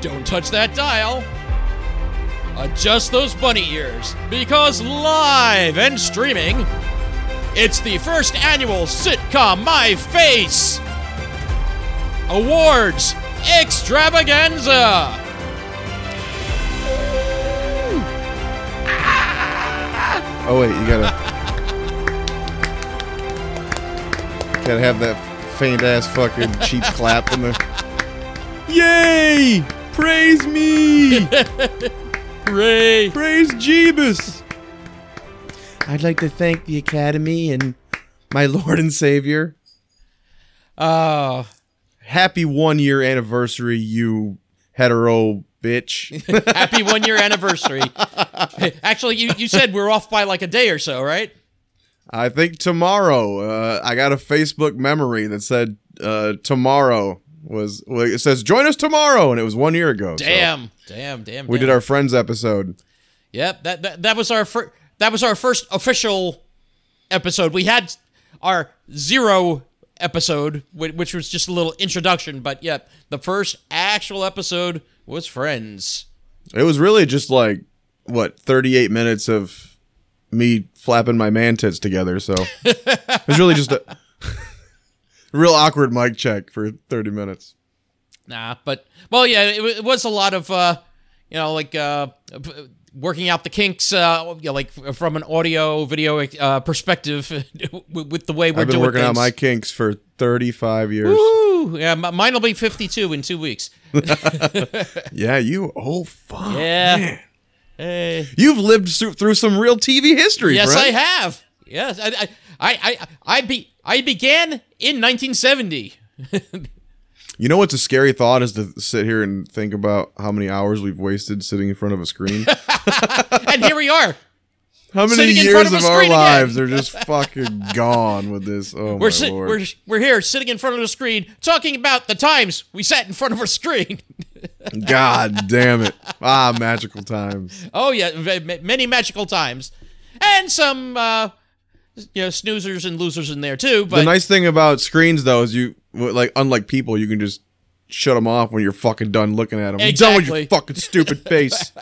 Don't touch that dial. Adjust those bunny ears because live and streaming, it's the first annual sitcom My Face Awards Extravaganza. Oh wait, you gotta gotta have that faint ass fucking cheap clap in the. Yay! Praise me! Hooray! Praise Jeebus! I'd like to thank the Academy and my Lord and Savior. Uh, Happy one year anniversary, you hetero bitch. happy one year anniversary. Actually, you, you said we're off by like a day or so, right? I think tomorrow. Uh, I got a Facebook memory that said uh, tomorrow was. Well, it says join us tomorrow, and it was one year ago. so Damn, damn, damn. we damn. did our Friends episode. Yep, that that, that was our fir- that was our first official episode. We had our zero episode, which was just a little introduction, but yep, the first actual episode was Friends. It was really just like what 38 minutes of me flapping my man tits together. So it was really just a real awkward mic check for 30 minutes. Nah, but well, yeah, it, it was a lot of uh, you know, like uh, working out the kinks, uh, you know, like from an audio video uh, perspective with with the way we're I've been doing working out my kinks for 35 years. Woo! Yeah, m- mine will be 52 in two weeks. Yeah, you old fuck. Yeah. man. Hey. You've lived through through some real TV history, Yes, friend. I have. Yes, I, I, I, I, I, be, I began in 1970. You know what's a scary thought is to sit here and think about how many hours we've wasted sitting in front of a screen. and here we are. How many years of of, our again. lives are just fucking gone with this? Oh We're, my sit, lord! we're, we're here sitting in front of the screen talking about the times we sat in front of a screen. God damn it! Ah, magical times. oh, yeah, many magical times. And some, uh, you know, snoozers and losers in there, too. But the nice thing about screens, though, is you like unlike people, you can just shut them off when you're fucking done looking at them. I'm done with Exactly. your fucking stupid face.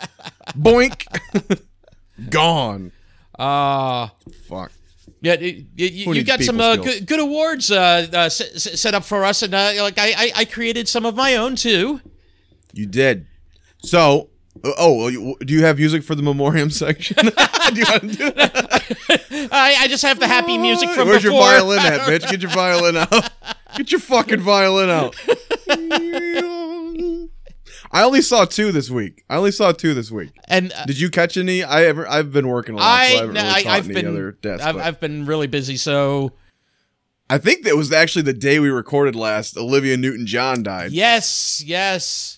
Boink. Gone. uh, Fuck. Yeah, you, you, you got some uh, good, good awards uh, uh, s- s- set up for us, and uh, like I, I, I created some of my own too. You did. So, oh, you- do you have music for the memoriam section? do you want to do that? I, I just have the happy music from before. Where's before. your violin at, bitch? Get your violin out. Get your fucking violin out. I only saw two this week. I only saw two this week. And uh, Did you catch any? I ever? I've been working a lot, so I I, haven't really I, caught I've any been, other deaths. I've, I've been really busy, so I think that was actually the day we recorded last. Olivia Newton-John died. yes, yes,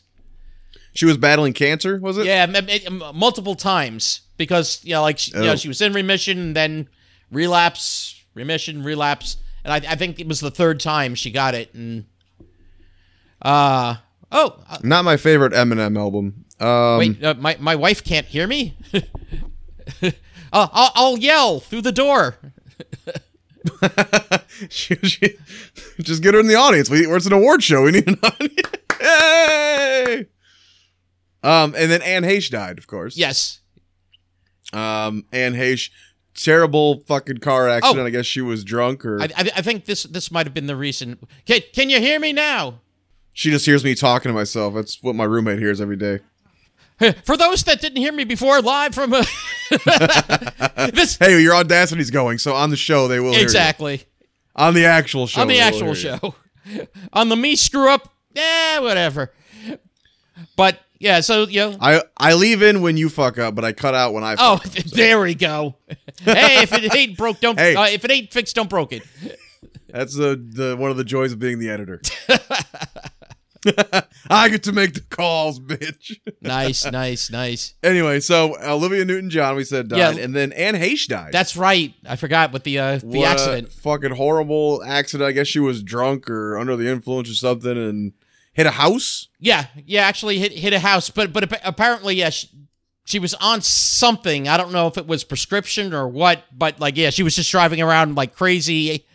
She was battling cancer. Was it? yeah, m- m- m- multiple times because you know, like she, you know, Oh. she was in remission, and then relapse, remission, relapse, and I, I think it was the third time she got it, and uh oh, uh, Not my favorite Eminem album. Um, Wait, uh, my my wife can't hear me. I'll, I'll I'll yell through the door. she, she, just get her in the audience. We, it's an award show. We need an audience. Hey! Um, and then Anne Heche died, of course. Yes. Um, Anne Heche, terrible fucking car accident. Oh. I guess she was drunk, or I, I, I think this this might have been the reason. Can, can you hear me now? she just hears me talking to myself. That's what my roommate hears every day. For those that didn't hear me before, live from uh, this Hey, your audacity's going. So on the show, they will exactly On the actual show, on the actual show. on the me screw up, yeah, whatever. But yeah, so you know. I I leave in when you fuck up, but I cut out when I. Oh, fuck up. Oh, there we go. hey, if it ain't broke, don't. Hey. Uh, if it ain't fixed, don't broke it. That's the the one of the joys of being the editor. I get to make the calls, bitch. Nice, nice, nice. anyway, so Olivia Newton-John, we said died, Yeah. and then Anne Heche died. That's right. I forgot with the uh, the What accident. fucking horrible accident. I guess she was drunk or under the influence or something, and hit a house. Yeah, yeah. Actually, hit hit a house, but but apparently, yeah, she, she was on something. I don't know if it was prescription or what, but like, yeah, she was just driving around like crazy.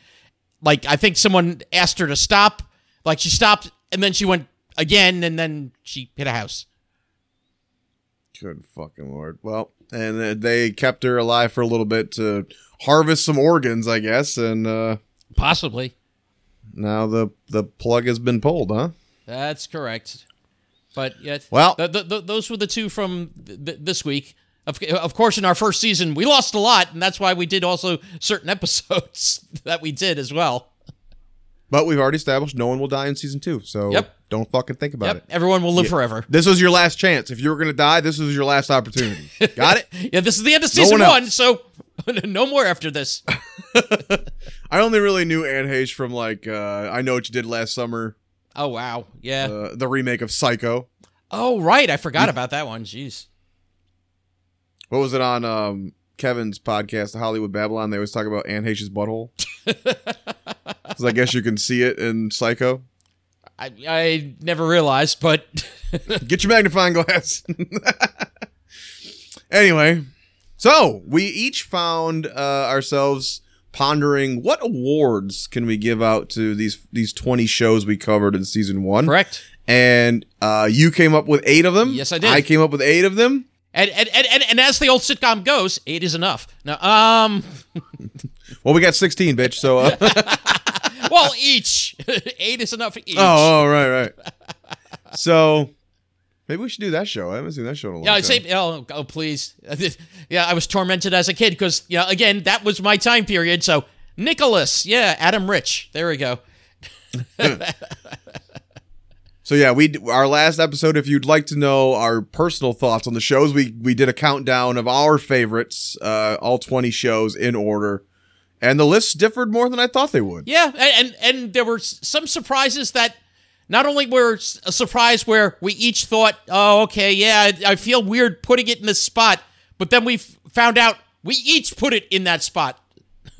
Like, I think someone asked her to stop. Like, she stopped, and then she went again, and then she hit a house. Good fucking lord. Well, and uh, they kept her alive for a little bit to harvest some organs, I guess, and uh, Possibly. now the the plug has been pulled, huh? That's correct. But yet, Well- th- th- th- those were the two from th- th- this week. Of, of course, in our first season, we lost a lot, and that's why we did also certain episodes that we did as well. But we've already established no one will die in season two, so Yep. don't fucking think about Yep, it. everyone will live forever. This was your last chance. If you were gonna die, this was your last opportunity. Got it? Yeah, this is the end of season one one, so no more after this. I only really knew Anne Heche from like uh, I know what you did last summer, Oh wow, yeah. uh, the remake of Psycho. oh right, I forgot about that one. Jeez. What was it on um, Kevin's podcast, Hollywood Babylon? They always talk about Anne Heche's butthole. Because I guess you can see it in Psycho. I I never realized, but Get your magnifying glass. anyway, so we each found uh, ourselves pondering what awards can we give out to these these 20 shows we covered in season one. correct. And uh, you came up with eight of them. Yes, I did. I came up with eight of them. And and, and, and and as the old sitcom goes, eight is enough. Now, um, Well, we got 16, bitch. So, uh, well, each eight is enough for each. oh, oh, right, right. So, maybe we should do that show. I haven't seen that show in a long Yeah, time. say, oh, oh, please. Yeah, I was tormented as a kid because, you know, again, that was my time period. So, Nicholas, yeah, Adam Rich. There we go. So yeah, we our last episode. If you'd like to know our personal thoughts on the shows, we we did a countdown of our favorites, uh, all twenty shows in order, and the lists differed more than I thought they would. Yeah, and and, and there were some surprises that not only were a surprise where we each thought, oh, okay, yeah, I feel weird putting it in this spot, but then we found out we each put it in that spot.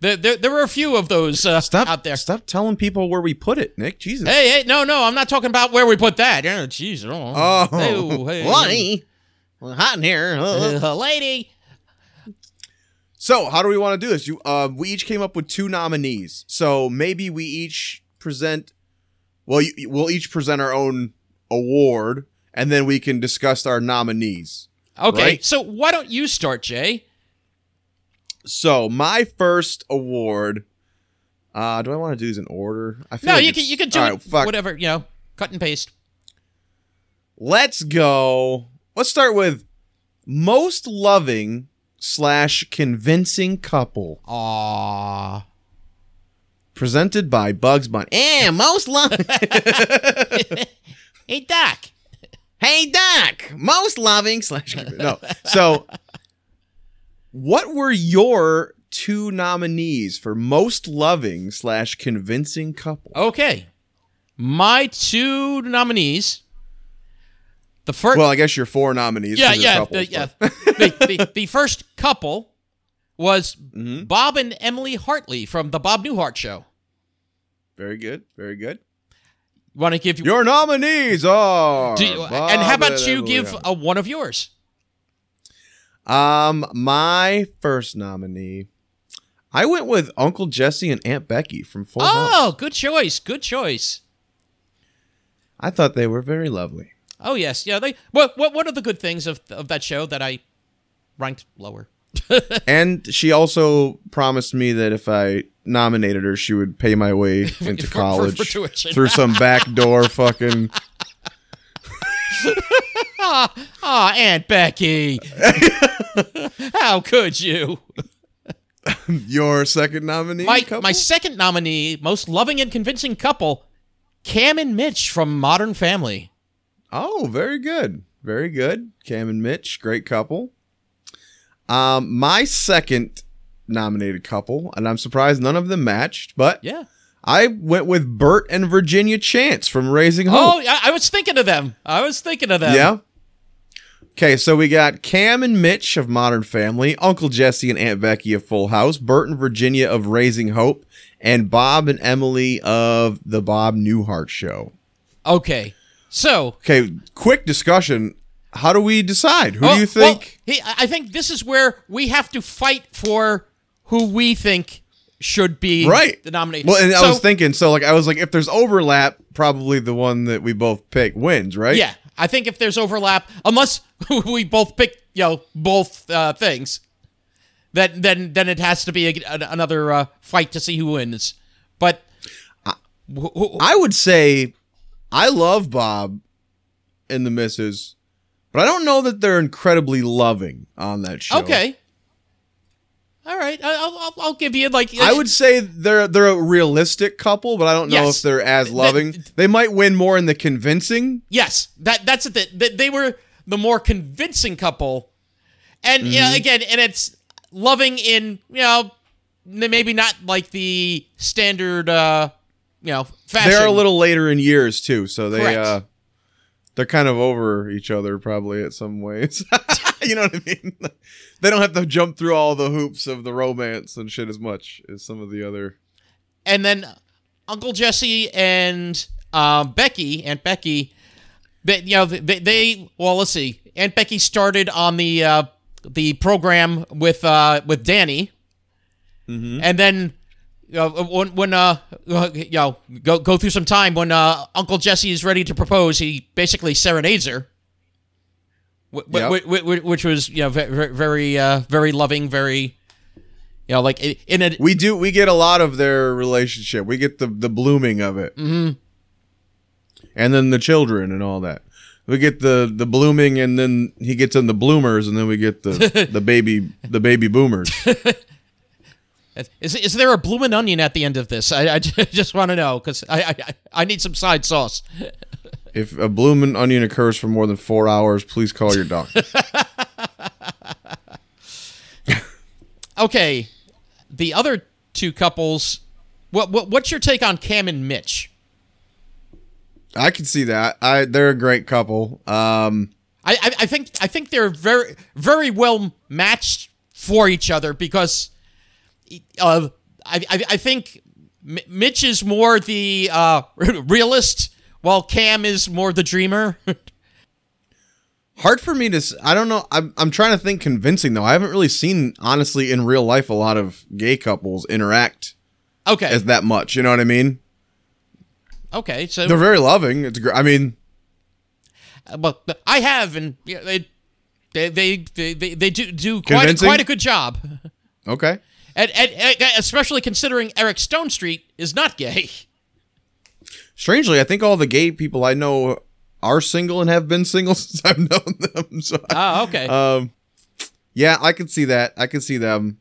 there, there, there were a few of those uh, Stop out there. Stop telling people where we put it, Nick. Jesus. Hey, hey, no, no, I'm not talking about where we put that. Oh, jeez. Oh, Oh, hey, hey. Lonnie, well, hot in here. huh? Uh, lady. So how do we want to do this? You, uh, we each came up with two nominees. So maybe we each present. Well, you, we'll each present our own award, and then we can discuss our nominees. Okay, Right. so why don't you start, Jay? So my first award. Uh, do I want to do these in order? I feel No, like you can you can do right, whatever you know, cut and paste. Let's go. Let's start with most loving slash convincing couple, Aww. Presented by Bugs Bunny. Eh, most loving. Hey, Doc. hey, Doc. Most loving slash. No. So, what were your two nominees for most loving slash convincing couple? Okay, my two nominees. The first, Well, I guess your four nominees. yeah, yeah, couples, the, yeah. the, the, the first couple was Mhm. Bob and Emily Hartley from the Bob Newhart Show. Very good. Very good. Want to give you? Your nominees are. you- and how about and you Emily give a, one of yours? Um, my first nominee, I went with Uncle Jesse and Aunt Becky from Full House. Oh, good choice. Good choice. I thought they were very lovely. Oh yes, yeah. They what what what are the good things of of that show that I ranked lower? and she also promised me that if I nominated her, she would pay my way into For- for- college for tuition. through some backdoor fucking. Ah, Aunt Becky. How could you? Your second nominee. My couple? my second nominee, most loving and convincing couple, Cam and Mitch from Modern Family. Oh, very good. Very good. Cam and Mitch, great couple. Um, my second nominated couple, and I'm surprised none of them matched, but Yeah. I went with Bert and Virginia Chance from Raising Hope. Oh, I, I was thinking of them. I was thinking of them. yeah. Okay, so we got Cam and Mitch of Modern Family, Uncle Jesse and Aunt Becky of Full House, Bert and Virginia of Raising Hope, and Bob and Emily of The Bob Newhart Show. Okay. So Okay, quick discussion. How do we decide? Who Oh, do you well, think? he, I I think this is where we have to fight for who we think should be right the nominee. Well, and I was thinking, so like I was like, if there's overlap, probably the one that we both pick wins, right? Yeah, I think if there's overlap, unless we both pick, you know, both uh, things, then then then it has to be a, an- another uh, fight to see who wins. But wh- wh- I would say I love Bob and the Misses, but I don't know that they're incredibly loving on that show. okay, all right, I'll, I'll, I'll give you like I would say they're they're a realistic couple, but I don't know Yes. if they're as loving. th- they might win more in the convincing. Yes, that that's it. That they were the more convincing couple, and you know, Mm-hmm. again, and it's loving in you know maybe not like the standard uh you know fashion. They're a little later in years too, so they Correct. uh they're kind of over each other probably at some ways. you know what I mean? they don't have to jump through all the hoops of the romance and shit as much as some of the other. and then Uncle Jesse and um, Becky, Aunt Becky, they, you know, they, they well, let's see, Aunt Becky started on the uh, the program with uh, with Danny, and then you know, when when uh, you know go go through some time when uh, Uncle Jesse is ready to propose, he basically serenades her. Wh- Yep. wh- wh- Which was you know ve- ve- very uh, very loving, very you know like in a We do we get a lot of their relationship. We get the the blooming of it. Mm-hmm. And then the children and all that. We get the the blooming and then he gets in the bloomers and then we get the the baby the baby boomers. Is, is there a bloomin' onion at the end of this? I, I just want to know because I, I I need some side sauce. If a blooming onion occurs for more than four hours, please call your doctor. Okay, the other two couples. What, what what's your take on Cam and Mitch? I can see that. I they're a great couple. Um, I, I I think I think they're very very well matched for each other because uh I I, I think Mitch is more the uh realist while Cam is more the dreamer. hard for me to. I don't know. I'm I'm trying to think convincing though. I haven't really seen honestly in real life a lot of gay couples interact okay. as that much. You know what I mean? Okay, so They're very loving. It's great. I mean, but but I have, and you know, they, they, they, they, they, they do do quite quite a good job, okay. And, and, and especially considering Eric Stonestreet is not gay. Strangely, I think all the gay people I know are single and have been single since I've known them. So, Oh, okay. um, yeah, I can see that. I can see them.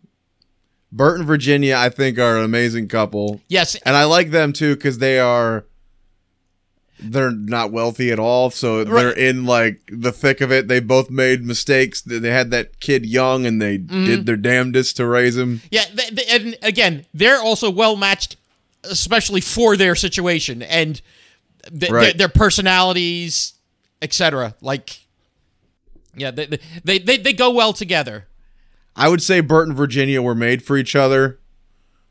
Bert and Virginia, I think, are an amazing couple. yes, and I like them too because they are they're not wealthy at all, so they're in like the thick of it. They both made mistakes. They had that kid young, and they Mm-hmm. did their damnedest to raise him. yeah, th th- and again, they're also well matched, especially for their situation and th- their, Right. their personalities, etc. Like, yeah, they, they they they go well together. I would say Bert and Virginia were made for each other,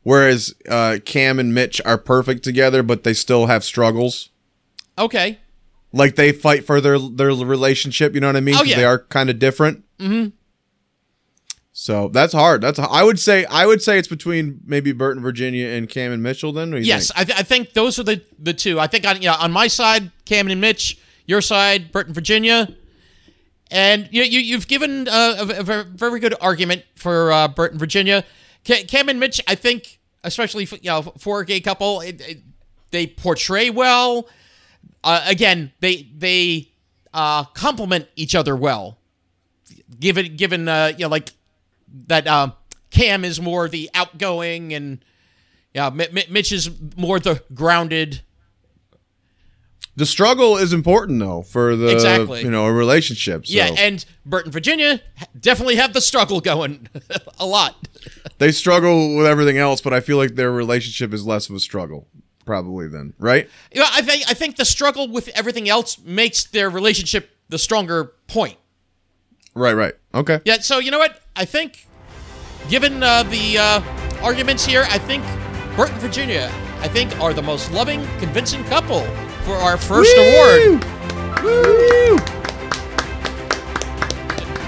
whereas uh, Cam and Mitch are perfect together, but they still have struggles. Okay, Like they fight for their their relationship. You know what I mean? Oh, yeah. They are kind of different. Mm-hmm. So that's hard. That's I would say I would say it's between maybe Burton, Virginia and Cam and Mitchell. Then What do you Yes, think? I, th- I think those are the the two. I think on know, on my side, Cam and Mitch. Your side, Burton, Virginia. And you, you you've given uh, a, a very good argument for uh, Bert and Virginia. Ca- Cam and Mitch, I think, especially for, you know for a gay couple, it, it, they portray well. Uh, again, they they uh, complement each other well. Given given uh, you know like that um, Cam is more the outgoing and yeah, Mi- Mi- Mitch is more the grounded. The struggle is important though for the Exactly. you know a relationship. So Yeah, and Bert and Virginia definitely have the struggle going a lot. they struggle with everything else, but I feel like their relationship is less of a struggle, probably. Then, right? Know, I think I think the struggle with everything else makes their relationship the stronger point. Right, right. Okay. Yeah, so you know what? I think, given uh, the uh, arguments here, I think Bert and Virginia, I think, are the most loving, convincing couple for our first award. Woo!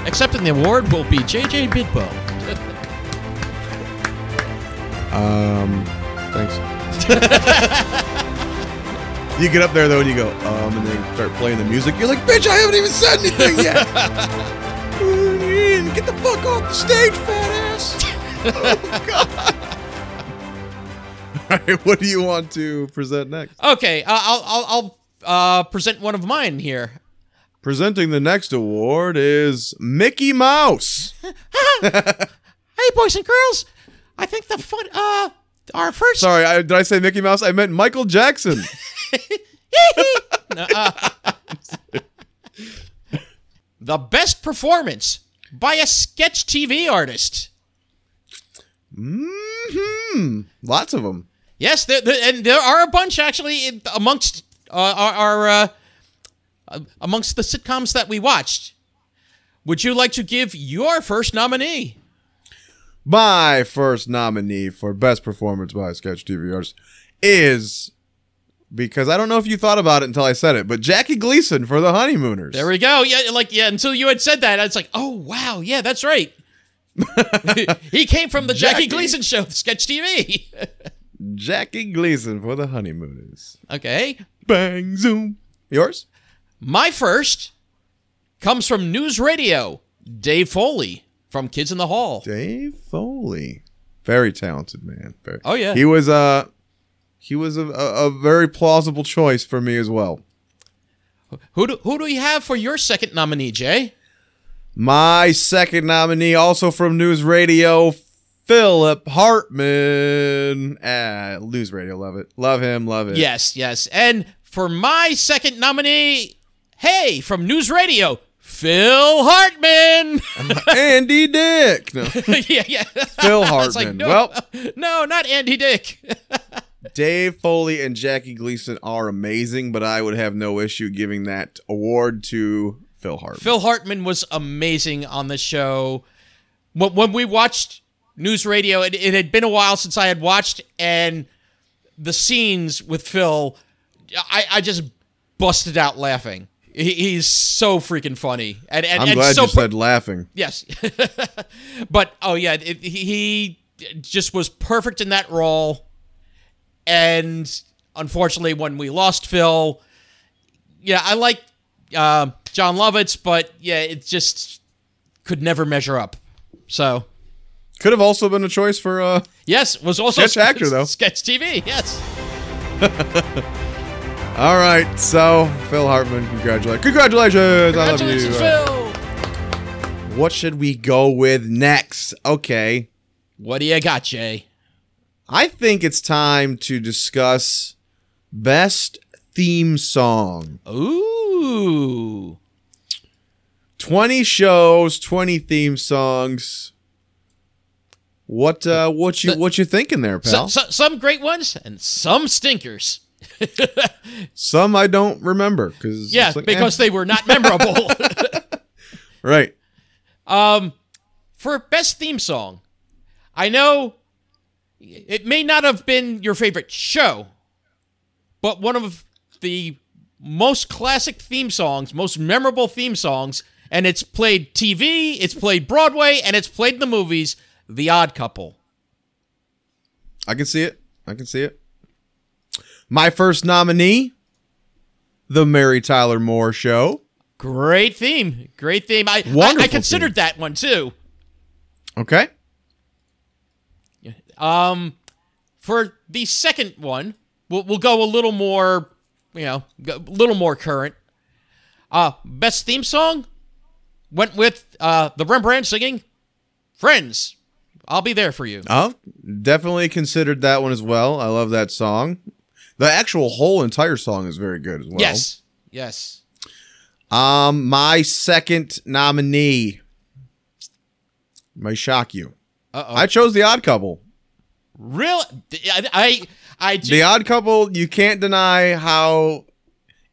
Accepting the award will be JJ Bidbo. Um, thanks. you get up there though, and you go, um, and they start playing the music. You're like, bitch, I haven't even said anything yet. Get the fuck off the stage, fat ass. oh god. All right, what do you want to present next? Okay, uh, I'll I'll, I'll uh, present one of mine here. Presenting the next award is Mickey Mouse. Hey, boys and girls, I think the fun uh our first Sorry, I, did I say Mickey Mouse? I meant Michael Jackson. the best performance by a sketch TV artist. hmm Lots of them. Yes, there, there, and there are a bunch actually amongst uh, our, our uh, uh, amongst the sitcoms that we watched. Would you like to give your first nominee? My first nominee for best performance by a sketch TV artist is because I don't know if you thought about it until I said it, but Jackie Gleason for the Honeymooners. There we go. Yeah, like yeah. Until you had said that, it's like, oh wow, yeah, that's right. he came from the Jackie, Jackie. Gleason show, sketch TV. Jackie Gleason for the Honeymooners. okay, Bang zoom. Yours? my first comes from News Radio. Dave Foley from Kids in the Hall. Dave Foley. Very talented man. Very. Oh, yeah. He was uh he was a, a, a very plausible choice for me as well. Who do, who do you have for your second nominee, Jay? My second nominee, also from News Radio, Philip Hartman. Ah, News Radio, love it. Love him, love it. Yes, yes. And for my second nominee, hey, from News Radio, Phil Hartman. Andy Dick. No. yeah, yeah. Phil was like, Hartman. no, Well, no, not Andy Dick. Dave Foley and Jackie Gleason are amazing, but I would have no issue giving that award to Phil Hartman. Phil Hartman was amazing on the show. When, when we watched News Radio, it, it had been a while since I had watched, and the scenes with Phil, I, I just busted out laughing. He, he's so freaking funny, and and, I'm and glad so you said laughing. yes. but oh yeah, it, he, he just was perfect in that role, and unfortunately, when we lost Phil, yeah, I like uh, Jon Lovitz, but yeah, it just could never measure up. So Could have also been a choice for uh yes, was also Sketch actor, though. Sketch TV. Yes. All right, so Phil Hartman, congratulations. Congratulations. I love you. Phil. What should we go with next? Okay. What do you got, Jay? I think it's time to discuss best theme song. Ooh. 20 shows, 20 theme songs. What uh what you what you thinking there, So, pal? so, some great ones and some stinkers. Some I don't remember cuz Yeah, because they were not memorable. right. Um, for best theme song, I know it may not have been your favorite show, but one of the most classic theme songs, most memorable theme songs, and it's played TV, it's played Broadway, and it's played in the movies. The Odd Couple. I can see it. I can see it. My first nominee, The Mary Tyler Moore Show. Great theme, great theme. I I, I Wonderful considered that one too. Okay. Um, for the second one, we'll we'll go a little more, you know, a little more current. Uh, best theme song went with uh the Rembrandt singing "Friends." I'll be there for you. Oh, definitely considered that one as well. I love that song. The actual whole entire song is very good as well. yes, yes. Um, my second nominee may shock you. Uh oh. I chose The Odd Couple. Real, I, I, I The Odd Couple. You can't deny how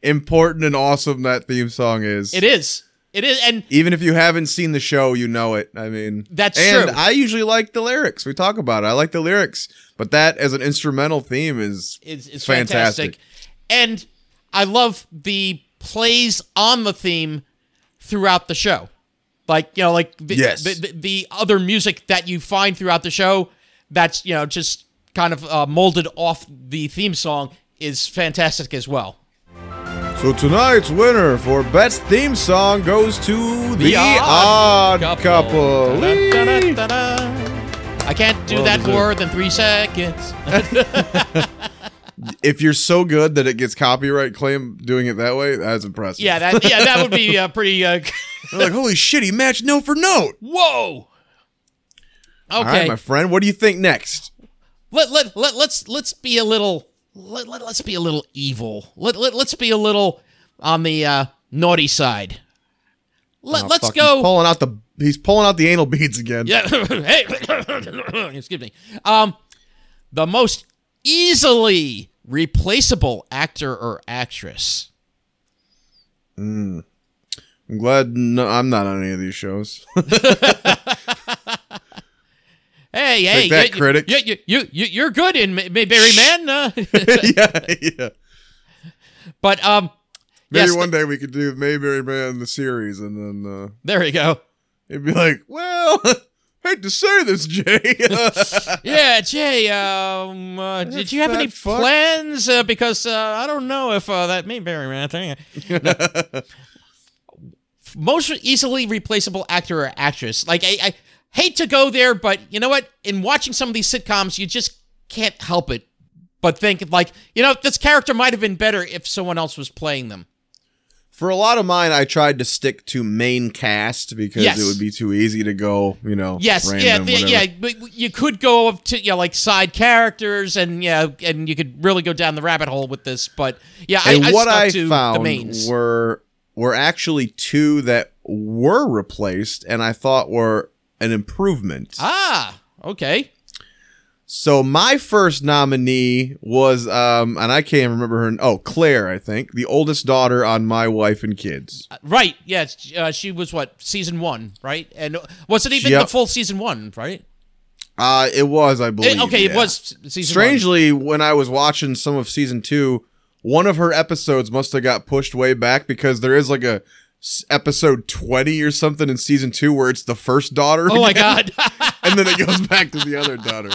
important and awesome that theme song is. it is, it is, and Even if you haven't seen the show, you know it. I mean, That's and true. I usually like the lyrics. We talk about it. I like the lyrics, but that as an instrumental theme is it's, it's Fantastic. fantastic. And I love the plays on the theme throughout the show. Like, you know, like the, Yes. the, the, the other music that you find throughout the show that's, you know, just kind of uh, molded off the theme song is fantastic as well. So tonight's winner for best theme song goes to the, Odd, Couple. Da-da-da-da-da. I can't do Well that deserved. more than three seconds. If you're so good that it gets copyright claim doing it that way, that's impressive. yeah, that yeah that would be uh, pretty. Uh, like, holy shit, he matched note for note. whoa. Okay, All right, my friend, what do you think next? let, let, let, let's let's be a little let, let, let's be a little evil. Let, let, let's be a little on the uh, naughty side. Let, Oh, let's fuck, He's go. pulling out the he's pulling out the anal beads again. Yeah. hey. Excuse me. Um, the most easily replaceable actor or actress. I'm glad no, I'm not on any of these shows. Hey, hey, that, you, critic. You, you, you, you, you're good in Mayberry Man. Uh, yeah, yeah. but um, Maybe yes, one day we could do Mayberry Man the series, and then uh, there you go. it'd be like, well, hate to say this, Jay. Yeah, Jay. Um, uh, did you have any fuck. plans? Uh, because uh, I don't know if uh, that Mayberry Man thing. No. Most easily replaceable actor or actress. Like I, I hate to go there, but you know what? In watching some of these sitcoms, you just can't help it but think like, you know, this character might have been better if someone else was playing them. For a lot of mine, I tried to stick to main cast because Yes. it would be too easy to go, you know. Yes, random, yeah, whatever. yeah, but you could go up to you know, like side characters, and yeah, and you could really go down the rabbit hole with this. But yeah, And I, I what stuck I to the found mains. were were actually two that were replaced, and I thought were an improvement. ah, okay. So my first nominee was, um, and I can't remember her. Oh, Claire, I think, the oldest daughter on My Wife and Kids. Right. Yes. Uh, she was what season one, right? And was it even Yep. the full season one, right? Uh, it was, I believe. It- okay, it was season Strangely, when I was watching some of season two, one of her episodes must have got pushed way back because there is like a episode 20 or something in season two where it's the first daughter. Oh my god. and then it goes back to the other daughter.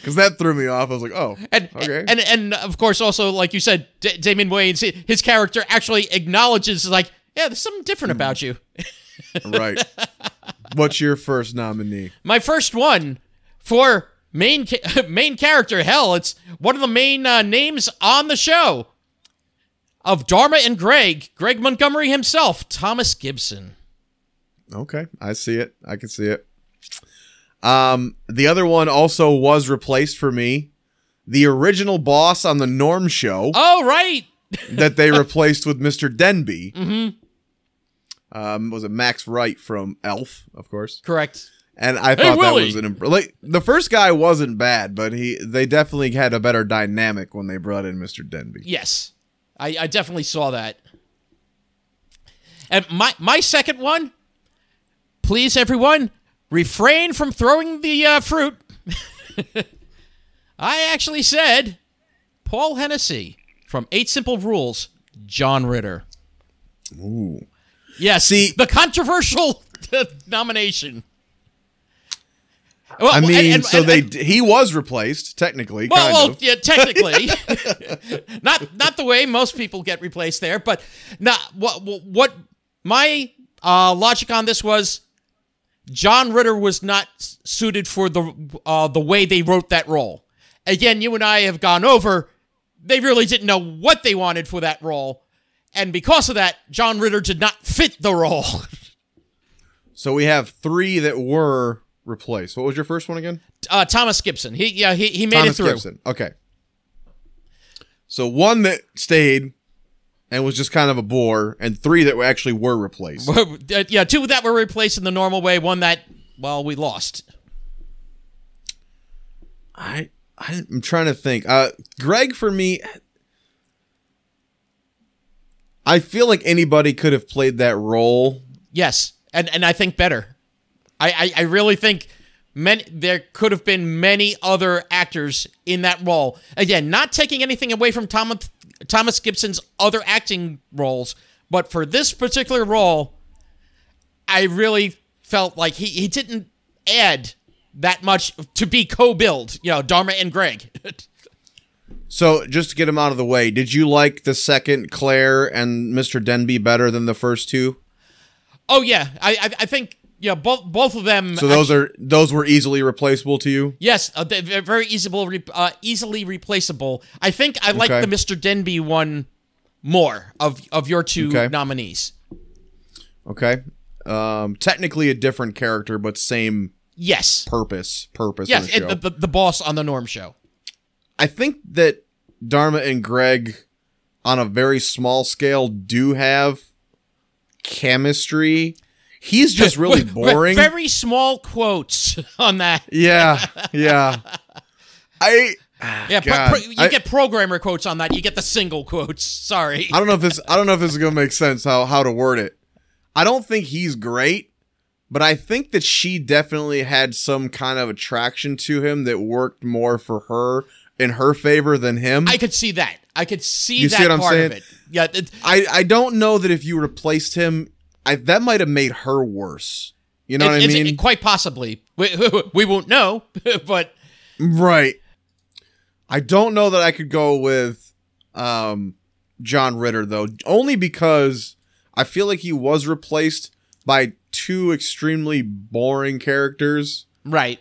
Because that threw me off. I was like, oh, and okay. and and of course, also like you said, D- Damon Wayans, his character actually acknowledges like, yeah, there's something different about you. right. What's your first nominee? My first one for main ca- main character. Hell, it's one of the main uh, names on the show of Dharma and Greg. Greg Montgomery himself, Thomas Gibson. Okay, I see it. I can see it. Um, the other one also was replaced for me. The original boss on the Norm show Oh right, that they replaced with Mr. Denby. Mm-hmm. Um, was it Max Wright from ALF, of course? correct. And I Hey, thought that Willie! was an imp- like the first guy wasn't bad, but he they definitely had a better dynamic when they brought in Mr. Denby. Yes, I, I definitely saw that. And my my second one, please everyone, refrain from throwing the uh, fruit. I actually said Paul Hennessy from Eight Simple Rules, John Ritter. Ooh. Yes, See- the controversial nomination. Well, I mean, and- so and- they and- d he was replaced technically, well, well, yeah, technically, not not the way most people get replaced there, but now what what my uh, logic on this was. John Ritter was not suited for the uh, the way they wrote that role. Again, you and I have gone over. They really didn't know what they wanted for that role, and because of that, John Ritter did not fit the role. So we have three that were replaced. What was your first one again? Uh, Thomas Gibson, he yeah he, he made Thomas it through. Gibson. Okay. So one that stayed and was just kind of a bore, and three that actually were replaced. Uh, yeah, two that were replaced in the normal way. One that, well, we lost. I I'm trying to think. Uh, Greg for me. I feel like anybody could have played that role. Yes, and and I think better. I I, I really think many there could have been many other actors in that role. Again, not taking anything away from Thomas Thomas Gibson's other acting roles, but for this particular role, I really felt like he he didn't add that much to be co-billed. You know, Dharma and Greg. So just to get him out of the way, did you like the second Claire and Mr. Denby better than the first two? oh yeah, I I, I think yeah both both of them. So those are those were easily replaceable to you. Yes, uh, they're very easily uh, easily replaceable. I think I like Okay. the Mr. Denby one more of of your two Okay. nominees. Okay. Um, technically a different character, but same Yes. purpose. Purpose. Yes, the, show. it, the the boss on the Norm show. I think that Dharma and Greg, on a very small scale, do have chemistry. He's just really boring. very small quotes on that. yeah, yeah. I Yeah, pro- God. pro- you I- get programmer quotes on that. You get the single quotes. Sorry. I don't know if this I don't know if this is gonna make sense how how to word it. I don't think he's great, but I think that she definitely had some kind of attraction to him that worked more for her in her favor than him. I could see that. I could see You that see what I'm part of saying? it. Yeah, it, I, I don't know that if you replaced him, I that might have made her worse. You know it- what I mean? it- quite possibly. We, we won't know, but right. I don't know that I could go with um, John Ritter though, only because I feel like he was replaced by two extremely boring characters. right.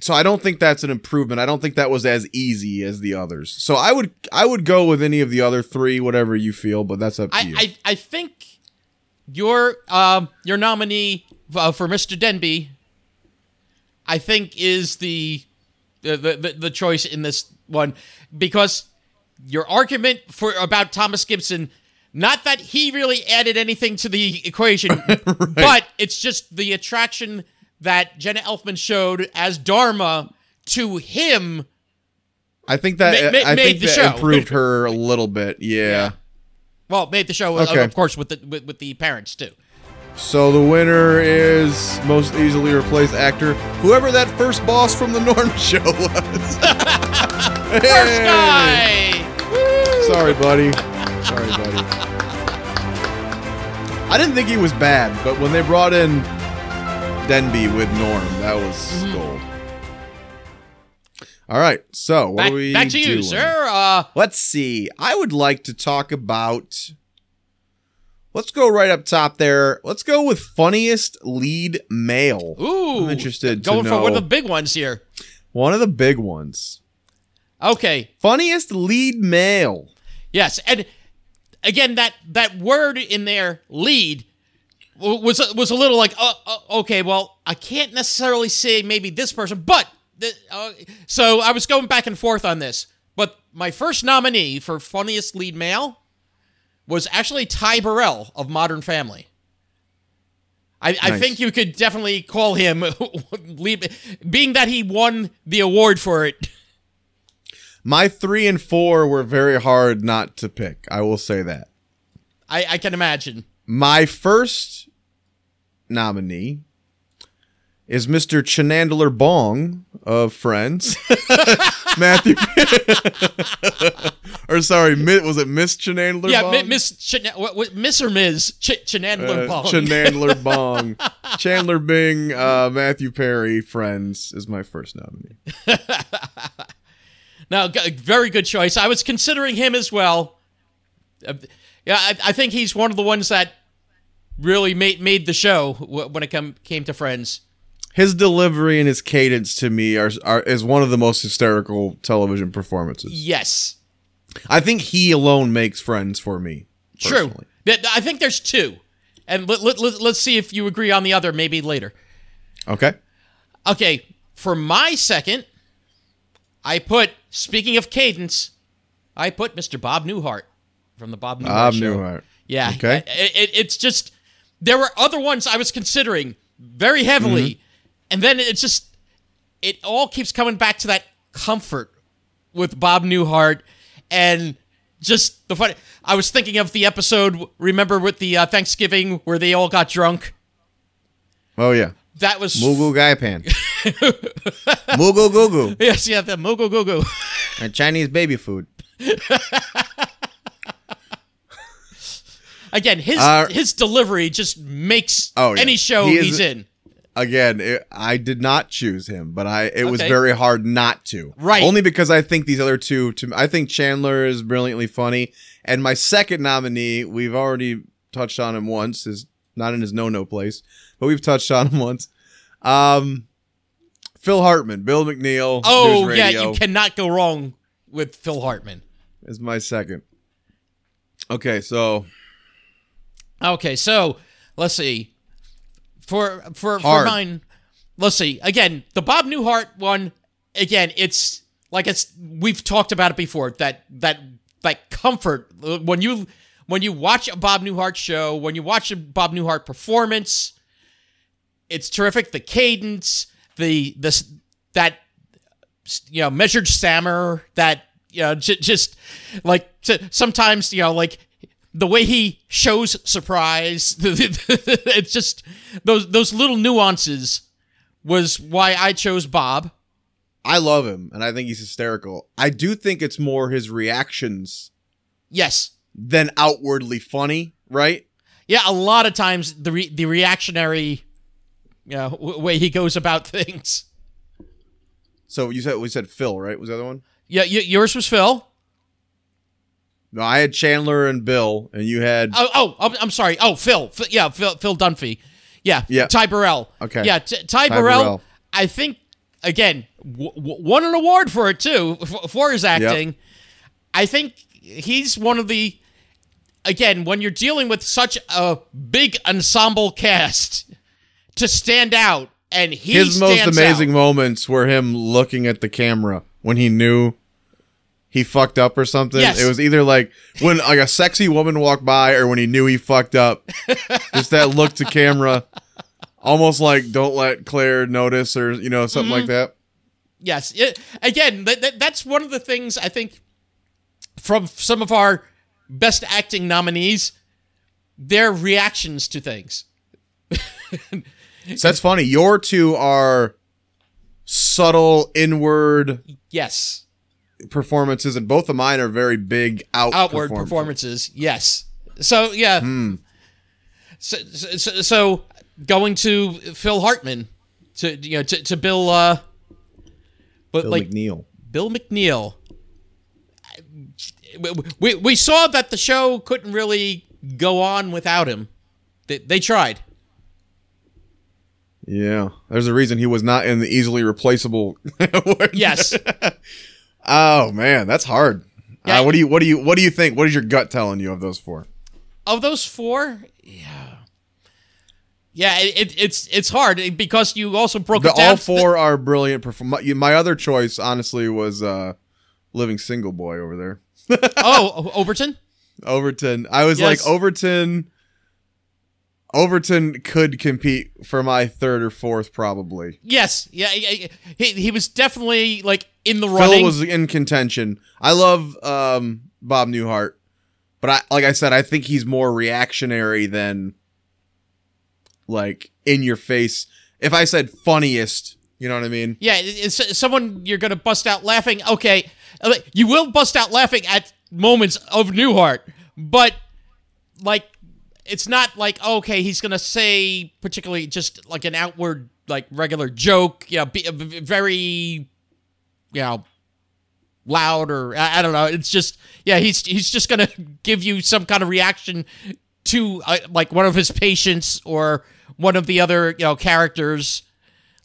So I don't think that's an improvement. I don't think that was as easy as the others. So I would I would go with any of the other three, whatever you feel, but that's up to I, you. I, I think your um your nominee uh, for Mr. Denby, I think is the the, the the choice in this one because your argument for about Thomas Gibson, not that he really added anything to the equation, but it's just the attraction that Jenna Elfman showed as Dharma to him. I think that Ma- ma- I made think the that show. improved her a little bit. Yeah. Well, made the show, uh, Okay. of course, with the with, with the parents too. So the winner is most easily replaced actor, whoever that first boss from the Norm show was. First guy. Woo! Sorry, buddy. Sorry, buddy. I didn't think he was bad, but when they brought in Denby with Norm, that was Mm-hmm. gold. All right, so what Back, we back to you, doing? sir. Uh, Let's see. I would like to talk about. Let's go right up top there. Let's go with funniest lead male. ooh, I'm interested to going for one of the big ones here. One of the big ones. Okay, Funniest lead male. yes, and again, that that word in there, lead, was was a little like, uh, uh, okay, well, I can't necessarily say maybe this person, but the, uh, so I was going back and forth on this. But my first nominee for funniest lead male was actually Ty Burrell of Modern Family. I, I think you could definitely call him, lead, being that he won the award for it. My three and four were very hard not to pick. I will say that. I, I can imagine. My first nominee is Mr. Chenandler Bong of Friends. Matthew. or sorry, was it Miss Chenandler Yeah, Bong? Mi- Miss Chan- what, what, Miss or Ms. Ch- Chenandler Uh, Bong. Chenandler Bong. Chandler Bing, uh, Matthew Perry, Friends is my first nominee. Now, g- very good choice. I was considering him as well. Uh, yeah, I, I think he's one of the ones that really made made the show when it come came to Friends. His delivery and his cadence to me are, are is one of the most hysterical television performances. Yes, I think he alone makes Friends for me. true. personally. Th- I think there's two, and let, let, let, let's see if you agree on the other. Maybe later. Okay. Okay, for my second, I put. Speaking of cadence, I put Mr. Bob Newhart from the Bob Newhart Bob show. Newhart. Yeah. Okay. It, it- it's just there were other ones I was considering very heavily, Mm-hmm. And then it's just it all keeps coming back to that comfort with Bob Newhart and just the fun. I was thinking of the episode. Remember with the uh, Thanksgiving where they all got drunk. Oh yeah. That was Mugu Gai Pan. Mugu Gugu. yes, yeah, the Mogo Go Go. And Chinese baby food. Again, his Uh, his delivery just makes Oh, yeah. any show He is- he's in. Again, it, I did not choose him, but I it was very hard not to. Right. Only because I think these other two. To I think Chandler is brilliantly funny, and my second nominee, we've already touched on him once, is not in his no no place, but we've touched on him once. Um, Phil Hartman, Bill McNeal. Oh yeah, you cannot go wrong with Phil Hartman. is my second. Okay, so Okay, so let's see. For for for mine, let's see. Again, the Bob Newhart one. Again, it's like it's we've talked about it before. That that that comfort when you when you watch a Bob Newhart show, when you watch a Bob Newhart performance, it's terrific. The cadence, the this that you know measured stammer, that you know j- just like t- sometimes you know like the way he shows surprise. it's just those those little nuances was why I chose Bob. I love him, and I think he's hysterical. I do think it's more his reactions Yes. than outwardly funny, right? Yeah, a lot of times the re- the reactionary you know, w- way he goes about things. So you said we said Phil, right? Was the other one? Yeah, y- yours was Phil. No, I had Chandler and Bill, and you had Oh, oh, I'm, I'm sorry. Oh, Phil. Phil yeah, Phil, Phil Dunphy. Yeah, Yeah. Ty Burrell. Okay. Yeah, T- Ty, Ty Burrell, Burrell. I think again w- w- won an award for it too f- for his acting. I think he's one of the again when you're dealing with such a big ensemble cast to stand out and he his most amazing out. moments were him looking at the camera when he knew he fucked up or something. Yes. It was either like when like a sexy woman walked by or when he knew he fucked up. Just that look to camera. Almost like don't let Claire notice or you know something Mm-hmm. like that. Yes. It, again, that, that, that's one of the things I think from some of our best acting nominees, their reactions to things. So that's funny. Your two are subtle inward Yes. Performances, and both of mine are very big out Outward performances. performances. Yes. So, yeah. Hmm. So, so, so going to Phil Hartman to you know to, to Bill uh but Bill like McNeal. Bill McNeal. We, we saw that the show couldn't really go on without him. They, they tried. Yeah, there's a reason he was not in the easily replaceable. Yes. Oh man, that's hard. Yeah. Uh, what do you what do you what do you think? What is your gut telling you of those four? of those four, yeah, yeah, it, it, it's it's hard because you also broke The, all four are brilliant. Perform- my, my other choice, honestly, was uh, Living Single Boy over there. oh, Overton. Overton. I was Yes. like Overton. Overton could compete for my third or fourth, probably. Yes, yeah, yeah, he he was definitely like in the Phil running. was in contention. I love um, Bob Newhart, but I like I said, I think he's more reactionary than like in your face. If I said funniest, you know what I mean? yeah, it- it's someone you're gonna bust out laughing. Okay, uh, you will bust out laughing at moments of Newhart, but like it's not like okay, he's gonna say particularly just like an outward like regular joke. Yeah, be, uh, very you know loud or I, I don't know. It's just yeah, he's he's just gonna give you some kind of reaction to uh, like one of his patients or one of the other you know characters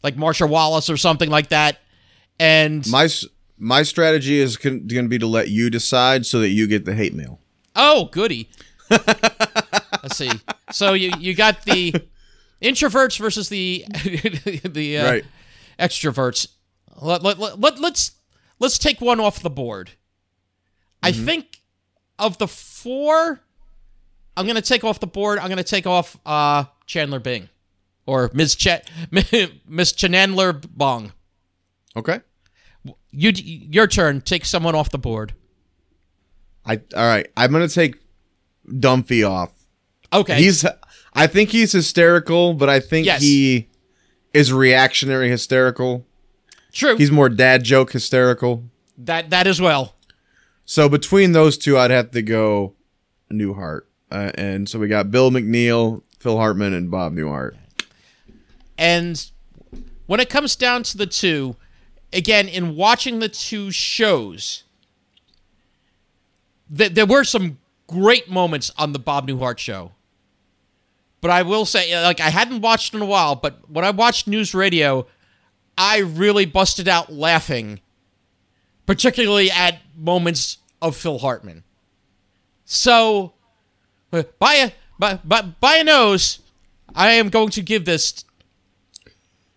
like Marcia Wallace or something like that. And My my strategy is going to be to let you decide so that you get the hate mail. oh, goody. Let's see. So you you got the introverts versus the the uh, Right. extroverts. Let, let, let, let, let's let's take one off the board. I think of the four, I'm gonna take off the board. I'm gonna take off uh, Chandler Bing or Ms. Ch- Miss Chandler Bong. Okay. You your turn. Take someone off the board. I all right. I'm going to take Dunphy off. Okay. He's I think he's hysterical, but I think Yes. he is reactionary hysterical. True. He's more dad joke hysterical. that that as well. So between those two, I'd have to go Newhart. Uh, and so we got Bill McNeal, Phil Hartman, and Bob Newhart. And when it comes down to the two, again, in watching the two shows, th- there were some great moments on the Bob Newhart show. But I will say, like, I hadn't watched in a while, but when I watched News Radio, I really busted out laughing, particularly at moments of Phil Hartman. So, uh, by a by, by, by a nose, I am going to give this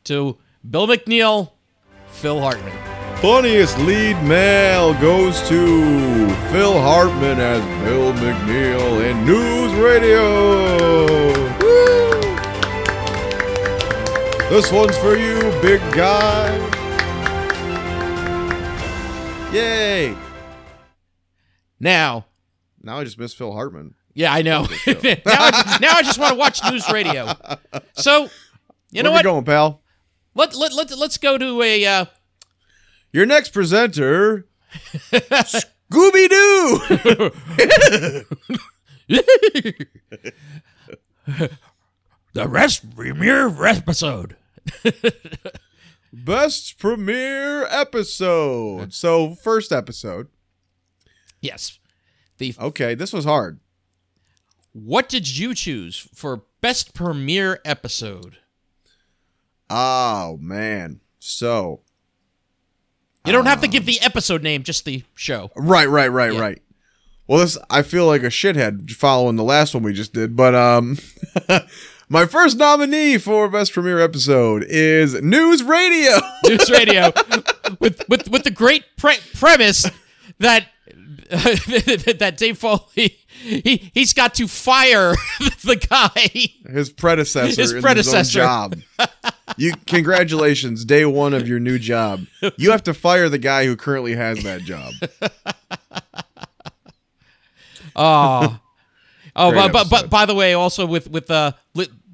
to Bill McNeal, Phil Hartman. Funniest lead male goes to Phil Hartman as Bill McNeal in News Radio. This one's for you, big guy. Yay! Now, Now I just miss Phil Hartman. yeah, I know. now, I, now I just want to watch News Radio. So, you know Where what? we going, pal? Let, let, let, let's go to a. Uh, Your next presenter, Scooby Doo. the rest premiere episode. Best premiere episode. So, first episode. Yes. The Okay, this was hard. what did you choose for best premiere episode? Oh man. So You don't have to Um, give the episode name, just the show. right, right, right, Yeah. right. Well, this I feel like a shithead following the last one we just did, but um, my first nominee for best premiere episode is News Radio. News Radio with with with the great pre- premise that that Dave Foley he he's got to fire the guy. his predecessor, His predecessor. his job. You congratulations, day one of your new job. You have to fire the guy who currently has that job. Oh, oh, but, but but by the way, also with with uh,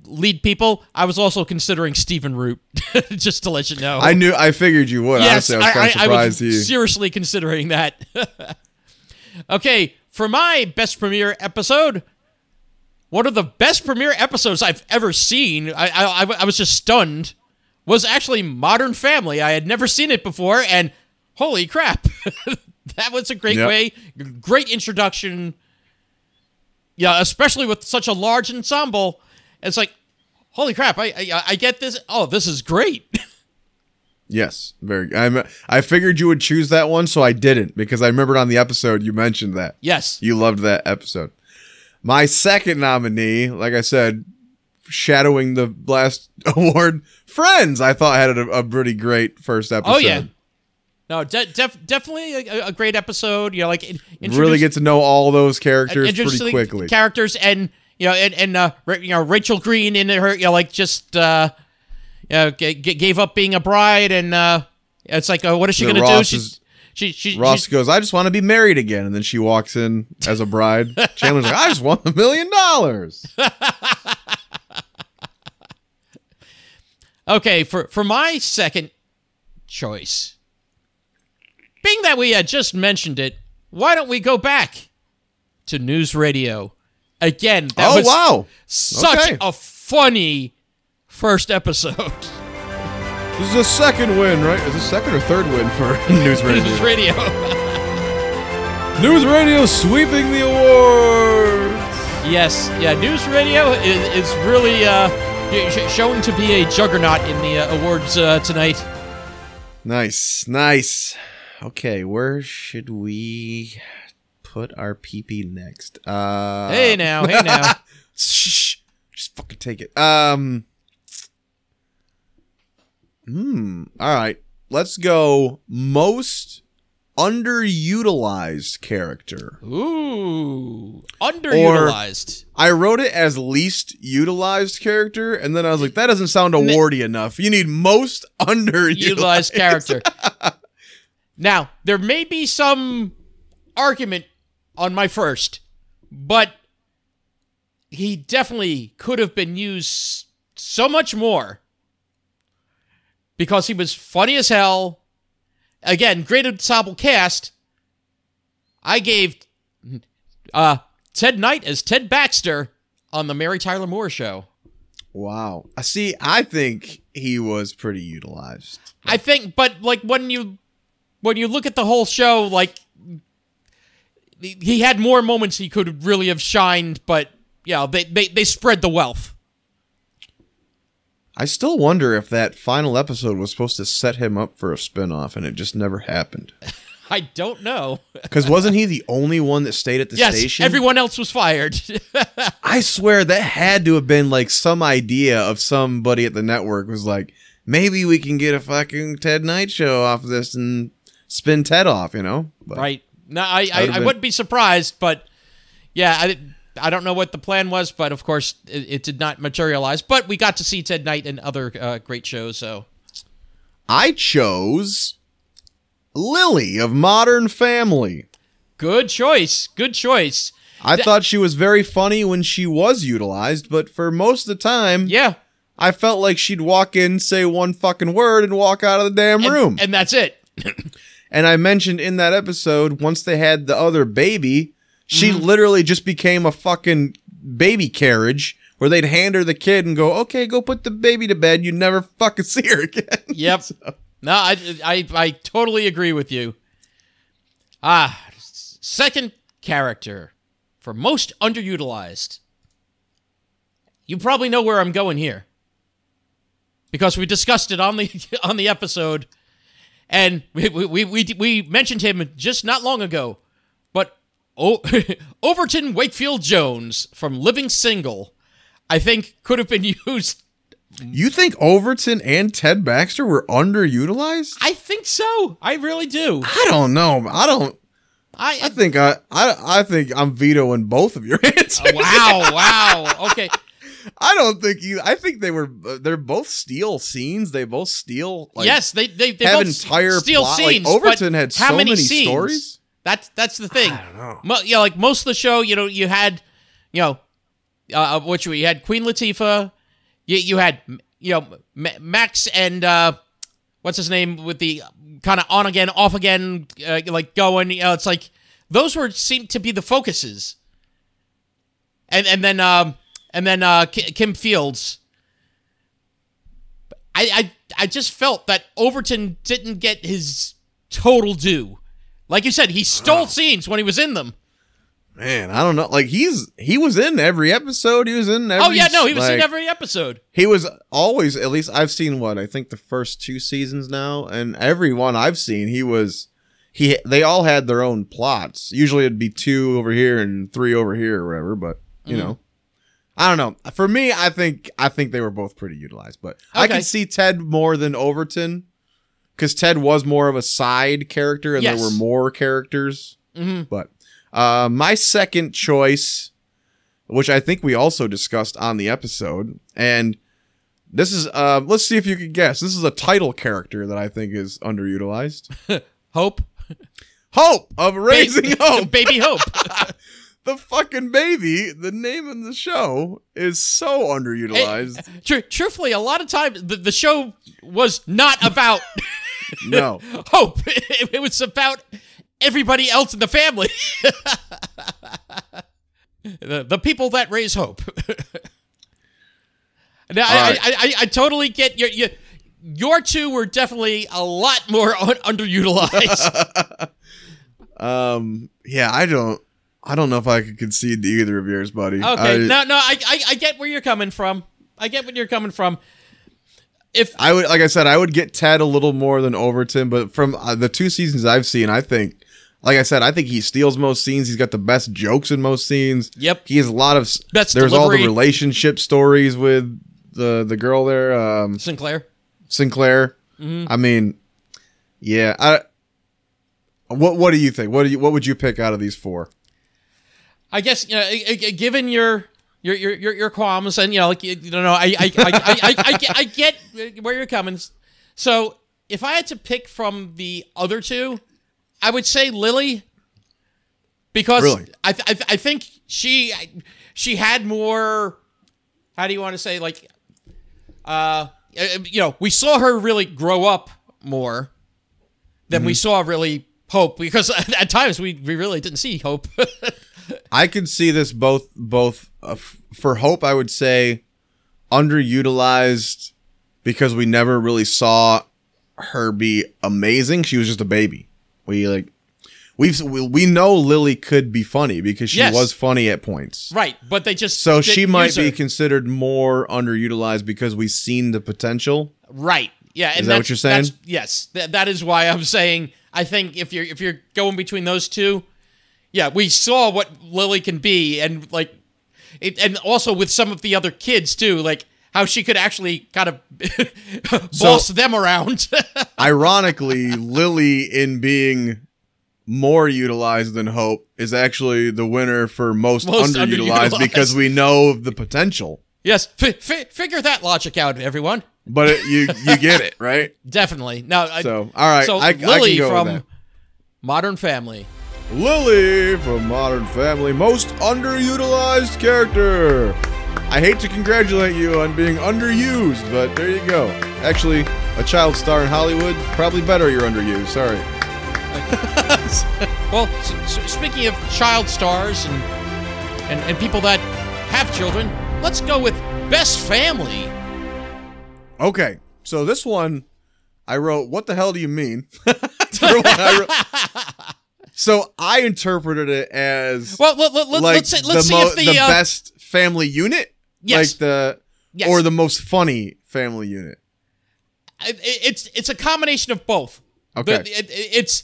lead people, I was also considering Stephen Root, just to let you know. I knew, I figured you would. yes, Honestly, I was kind of I, I, I was he. seriously considering that. okay, for my best premiere episode, one of the best premiere episodes I've ever seen. I I, I- I was just stunned. Was actually Modern Family. I had never seen it before, and holy crap, that was a great Yep. way, great introduction. Yeah, especially with such a large ensemble. It's like, holy crap! I I, I get this. Oh, this is great. Yes, very. I'm. I figured you would choose that one, so I didn't because I remembered on the episode you mentioned that yes. you loved that episode. My second nominee, like I said, shadowing the last award, Friends. I thought had a, a pretty great first episode. Oh yeah. No, de- def- definitely a, a great episode. You know, like really get to know all those characters pretty quickly. Characters and you know, and, and uh, you know, Rachel Green in her, you know, like just uh, you know, g- gave up being a bride, and uh, it's like, uh, what is she The gonna do? Ross She's is- she she Ross she's- goes, I just want to be married again. And then she walks in as a bride. Chandler's like, I just want a million dollars. Okay, for for my second choice, being that we had just mentioned it, why don't we go back to news radio again? That oh, was wow. such Okay. a funny first episode. This is a second win, right? Is this second or third win for News Radio? news radio. News Radio sweeping the awards. yes, yeah, news radio is, is really uh, sh- showing to be a juggernaut in the uh, awards uh, tonight. Nice, nice. Okay, where should we put our PP next? Uh, hey now, hey now. Shh, just fucking take it. Um. Hmm. All right. Let's go. Most underutilized character. Ooh, underutilized. I wrote it as least utilized character, and then I was like, that doesn't sound awardy enough. You need most underutilized utilized character. now, there may be some argument on my first, but he definitely could have been used so much more because he was funny as hell. Again, great ensemble cast. I gave uh, Ted Knight as Ted Baxter on the Mary Tyler Moore show. Wow. I see. I think he was pretty utilized. I think, but like when you when you look at the whole show, like he had more moments he could really have shined, but yeah, they they, they spread the wealth. I still wonder if that final episode was supposed to set him up for a spinoff and it just never happened. I don't know. Because wasn't he the only one that stayed at the yes, station? everyone else was fired. I swear that had to have been like some idea of somebody at the network was like, maybe we can get a fucking Ted Knight show off of this and spin Ted off, you know? But right. No, I I, I wouldn't be surprised, but yeah, I I don't know what the plan was, but of course it, it did not materialize. But we got to see Ted Knight and other uh, great shows, so I chose Lily of Modern Family. good choice. Good choice. I That- thought she was very funny when she was utilized, but for most of the time, Yeah. I felt like she'd walk in, say one fucking word, and walk out of the damn And, room. and that's it. And I mentioned in that episode, once they had the other baby, she Mm-hmm. literally just became a fucking baby carriage where they'd hand her the kid and go, okay, go put the baby to bed. You never fucking see her again. Yep. No, I, I I totally agree with you. Ah, second character for most underutilized. You probably know where I'm going here. Because we discussed it on the on the episode and we we we, we, mentioned him just not long ago. But o- Overton Wakefield Jones from Living Single I think could have been used You think Overton and Ted Baxter were underutilized? I think so. I really do. I don't know. I don't. I, I think I, I, I think I'm vetoing both of your answers. Oh, wow, wow. Okay. I don't think you. I think they were. uh, They're both steal scenes. They both steal. Like, yes, they they, they have both entire steal plot. Like, scenes. Overton had how so many, many scenes? stories. That's that's the thing. I don't know. Mo- yeah, like most of the show, you know, you had, you know, uh, which we had Queen Latifah. You you had you know Ma- Max and uh, what's his name with the kind of on again off again uh, like going. You know, it's like those were seemed to be the focuses. And and then um and then uh Kim Fields. I I I just felt that Overton didn't get his total due. Like you said, he stole scenes when he was in them. Man, I don't know. Like he's he was in every episode. He was in every. oh yeah, no, he was in every episode. He was always. At least I've seen what I think the first two seasons now, and every one I've seen, he was. He they all had their own plots. Usually it'd be two over here and three over here or whatever. But you Mm-hmm. know, I don't know. For me, I think I think they were both pretty utilized. But I can see Ted more than Overton because Ted was more of a side character, and Yes. there were more characters. Mhm. But uh, my second choice, which I think we also discussed on the episode, and this is uh, let's see if you can guess. This is a title character that I think is underutilized. Hope, Hope of Raising Hope. baby Hope. the fucking baby. The name of the show is so underutilized. Tru- truthfully, a lot of times the, the show was not about no, Hope. It, it was about everybody else in the family. the, the people that raise hope. now, I, right. I, I, I totally get your, your your two were definitely a lot more un- underutilized. um, yeah, I don't. I don't know if I could concede to either of yours, buddy. Okay, I, no, no, I, I, I get where you're coming from. I get where you're coming from. If I would, like I said, I would get Ted a little more than Overton, but from uh, the two seasons I've seen, I think, like I said, I think he steals most scenes. He's got the best jokes in most scenes. Yep. he has a lot of. Best there's all the relationship stories with the the girl there, um, Synclaire, Synclaire. Mm-hmm. I mean, yeah. I. What What do you think? What do you What would you pick out of these four? I guess you know, given your your your your, qualms and you know, like you, know, I I, I, I, I, get, where you're coming. So if I had to pick from the other two, I would say Lily because Really? I, th- I th- I think she she had more. How do you want to say like, uh, you know, we saw her really grow up more than we saw really Hope because at, at times we, we really didn't see Hope. I could see this both both uh, f- for Hope. I would say underutilized because we never really saw her be amazing. She was just a baby. We like we've we, we know Lily could be funny because she Yes. was funny at points. Right, but they just So she might be her. considered more underutilized because we've seen the potential. right. Yeah, and Is that what you're saying? Yes, Th- that is why I'm saying I think if you're if you're going between those two, yeah, we saw what Lily can be, and like, it, and also with some of the other kids too, like how she could actually kind of boss them around. Ironically, Lily in being more utilized than Hope is actually the winner for most, Most underutilized, underutilized. because we know of the potential. yes, fi- fi- figure that logic out, everyone. But it, you you get it right. Definitely. Now, I- So all right, so I, I Lily go from. Modern Family. Lily from Modern Family, most underutilized character. I hate to congratulate you on being underused, but there you go. Actually, a child star in Hollywood, probably better you're underused. Sorry. Well, s- s- speaking of child stars and, and and people that have children, let's go with best family. Okay, so this one, I wrote, "What the hell do you mean?" For one, I wrote- so I interpreted it as Well, let, let, like let's see, let's the, see mo- if the, the uh, best family unit, Yes. like the Yes. or the most funny family unit. it- it's it's a combination of both. Okay. The- it- it's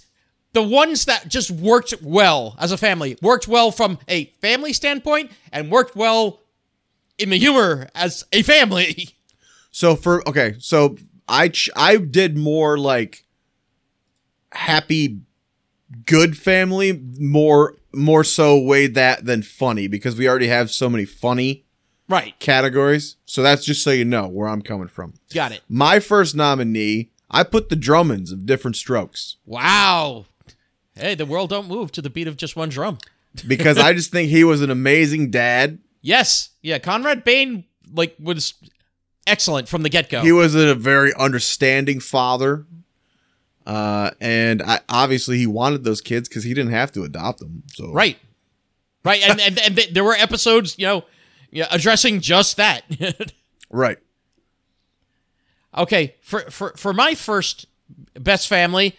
the ones that just worked well as a family, worked well from a family standpoint, and worked well in the humor as a family. So for okay, so I ch- I did more like happy, good family, more more so weighed that than funny because we already have so many funny Right. categories. So that's just so you know where I'm coming from. Got it. My first nominee, I put the Drummonds of Diff'rent Strokes Wow. Hey, the world don't move to the beat of just one drum. because I just think he was an amazing dad. Yes. Yeah, Conrad Bain like was excellent from the get-go. He was a very understanding father. Uh, and I, obviously he wanted those kids because he didn't have to adopt them. So right. Right. And and, and th- there were episodes, you know, yeah, addressing just that. right. okay, for for for my first best family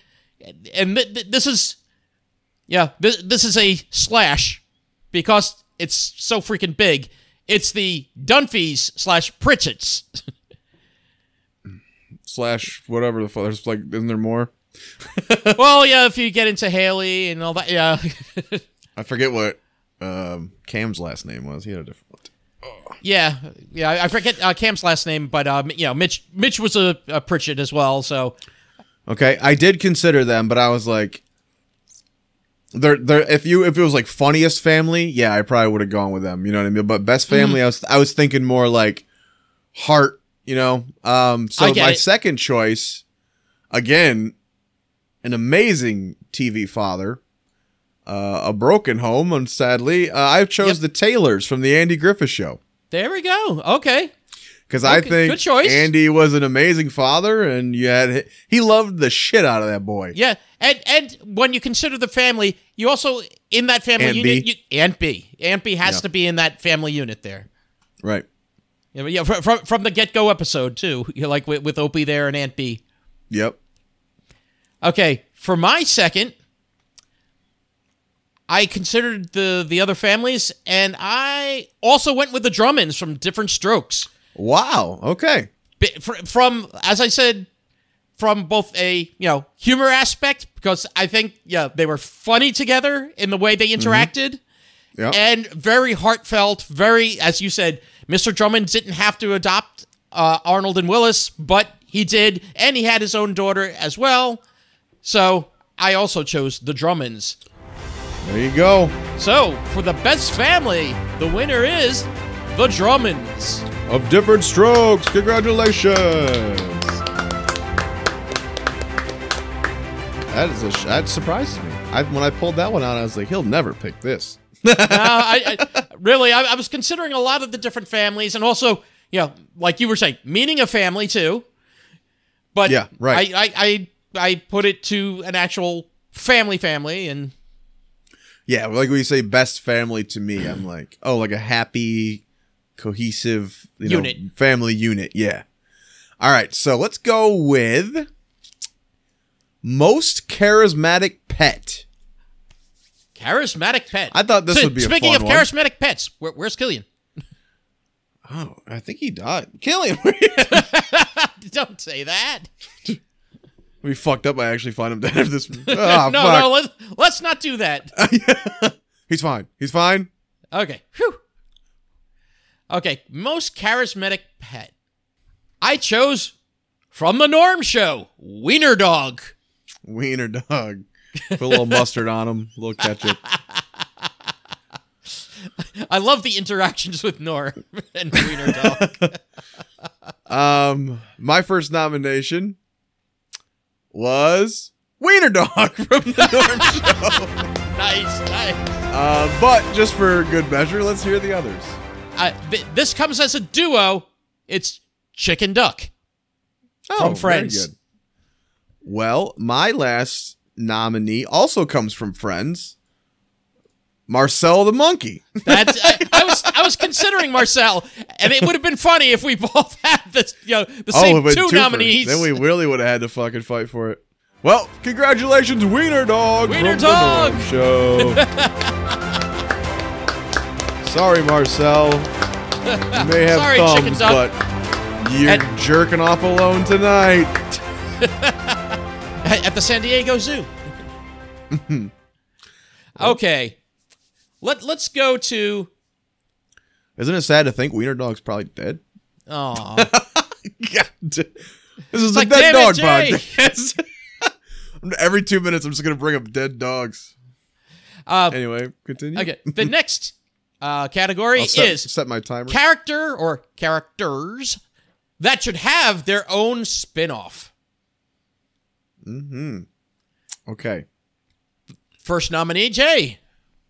and th- th- this is yeah, th- this is a slash because it's so freaking big. It's the Dunphys slash Pritchett's. slash whatever the fuck. There's like, isn't there more? well, yeah, if you get into Haley and all that, yeah. I forget what um, Cam's last name was. He had a different one. Yeah, yeah, I forget uh, Cam's last name, but um, you know, Mitch Mitch was a, a Pritchett as well. So Okay, I did consider them, but I was like, they're they're if you if it was like funniest family, yeah, I probably would have gone with them. You know what I mean? But best family, I was I was thinking more like heart. You know, um. So my it. second choice, again, an amazing TV father. Uh, a broken home, and sadly, uh, I chose Yep. the Taylors from the Andy Griffith Show. there we go. Okay, Because I think. Andy was an amazing father, and you had he loved the shit out of that boy. yeah, and and when you consider the family, you also in that family Aunt unit, B. you, Aunt Bee, Aunt Bee has Yeah. to be in that family unit there. Right. Yeah, yeah, from from, from the get go episode too. You're like with, with Opie there and Aunt Bee. Yep. Okay, for my second, I considered the the other families, and I also went with the Drummonds from Diff'rent Strokes. Wow. Okay. From as I said, from both a you know humor aspect because I think yeah they were funny together in the way they interacted, Yep. and very heartfelt. Very as you said, Mr. Drummond didn't have to adopt uh, Arnold and Willis, but he did, and he had his own daughter as well. So I also chose the Drummonds. there you go. So for the best family, the winner is the Drummonds. Of different strokes. Congratulations. That is a sh- that surprises me. I, when I pulled that one out, I was like, he'll never pick this. Uh, I, I really, I, I was considering a lot of the different families, and also, you know, like you were saying, meaning a family too. But Yeah, right. I, I, I, put it to an actual family, family, and Yeah, like when you say best family to me, I'm like, oh, like a happy cohesive you know, Unit. family unit. Yeah. All right, so let's go with most charismatic pet. Charismatic pet. I thought this So, would be a Speaking fun of one. charismatic pets, where, where's Killian? Oh, I think he died. Killian, Don't say that. we fucked up. I actually find him dead after this. Oh, no, no, let's, let's not do that. He's fine. He's fine. Okay. Whew. Okay, most charismatic pet. I chose from the Norm Show, Wiener Dog. Wiener dog. Put a little mustard on him, a little ketchup. I love the interactions with Norm and Wiener Dog. Um, my first nomination was Wiener Dog from the Norm Show. nice, nice. Uh, but just for good measure, let's hear the others. Uh, th- this comes as a duo. It's Chick and Duck. From Oh, very Friends. good. Well, my last nominee also comes from Friends. Marcel the monkey. That's I, I was I was considering Marcel, and it would have been funny if we both had this, you know, the Oh, same two nominees. Then we really would have had to fucking fight for it. Well, congratulations, Wiener Dog. Wiener Dog. The Show. Sorry, Marcel. You may have Sorry, Chicken thumbs, but you're And- jerking off alone tonight. at the San Diego Zoo. okay, let let's go to. Isn't it sad to think Wiener Dog's probably dead? Oh, God. This is a like, dead damn it, dog Jay. podcast. Every two minutes, I'm just gonna bring up dead dogs. uh, Anyway, continue. okay. The next uh, category set, is set my timer. character or characters that should have their own spin-off. Hmm. Okay, First nominee, Jay.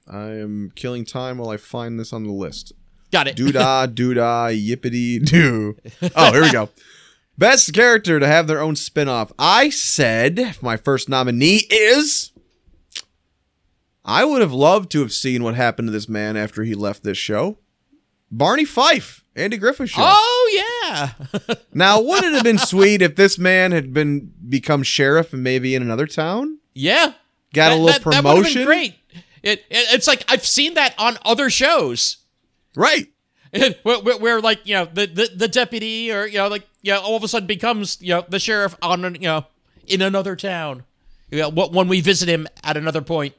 I am killing time while I find this on the list. Got it. Doodah, doodah, yippity doo. Oh, here we go. Best character to have their own spin-off. I said my first nominee is I would have loved to have seen what happened to this man after he left this show. Barney Fife, Andy Griffith show. Oh yeah. Now, wouldn't it have been sweet if this man had been become sheriff and maybe in another town? yeah. Got a little that- that promotion? great. It, it it's like I've seen that on other shows. Right. where, where, like you know the, the the deputy or you know like you know all of a sudden becomes you know the sheriff on you know in another town. You know, when we visit him at another point.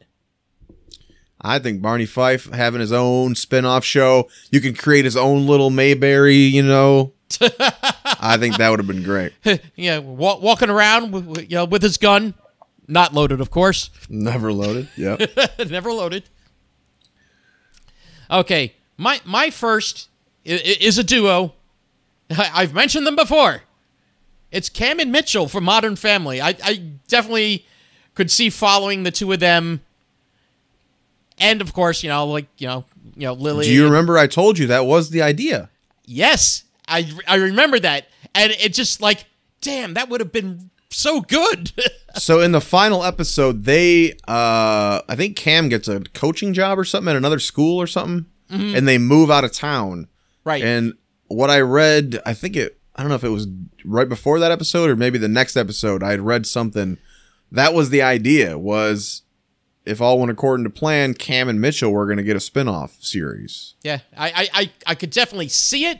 I think Barney Fife having his own spin-off show, you can create his own little Mayberry, you know. I think that would have been great. yeah, wa- walking around with, you know with his gun, not loaded, of course, Never loaded. Yeah. never loaded. Okay, my my first is a duo. I've mentioned them before. It's Cam and Mitchell from Modern Family. I, I definitely could see following the two of them, and of course, you know, like you know, you know, Lily. Do you remember I told you that was the idea? Yes, I I remember that, and it just like, damn, that would have been so good. So in the final episode, they uh I think Cam gets a coaching job or something at another school or something and they move out of town. right. And what I read, I think it I don't know if it was right before that episode or maybe the next episode, I had read something that was the idea was if all went according to plan, Cam and Mitchell were going to get a spin-off series. Yeah, I, I, I, I could definitely see it.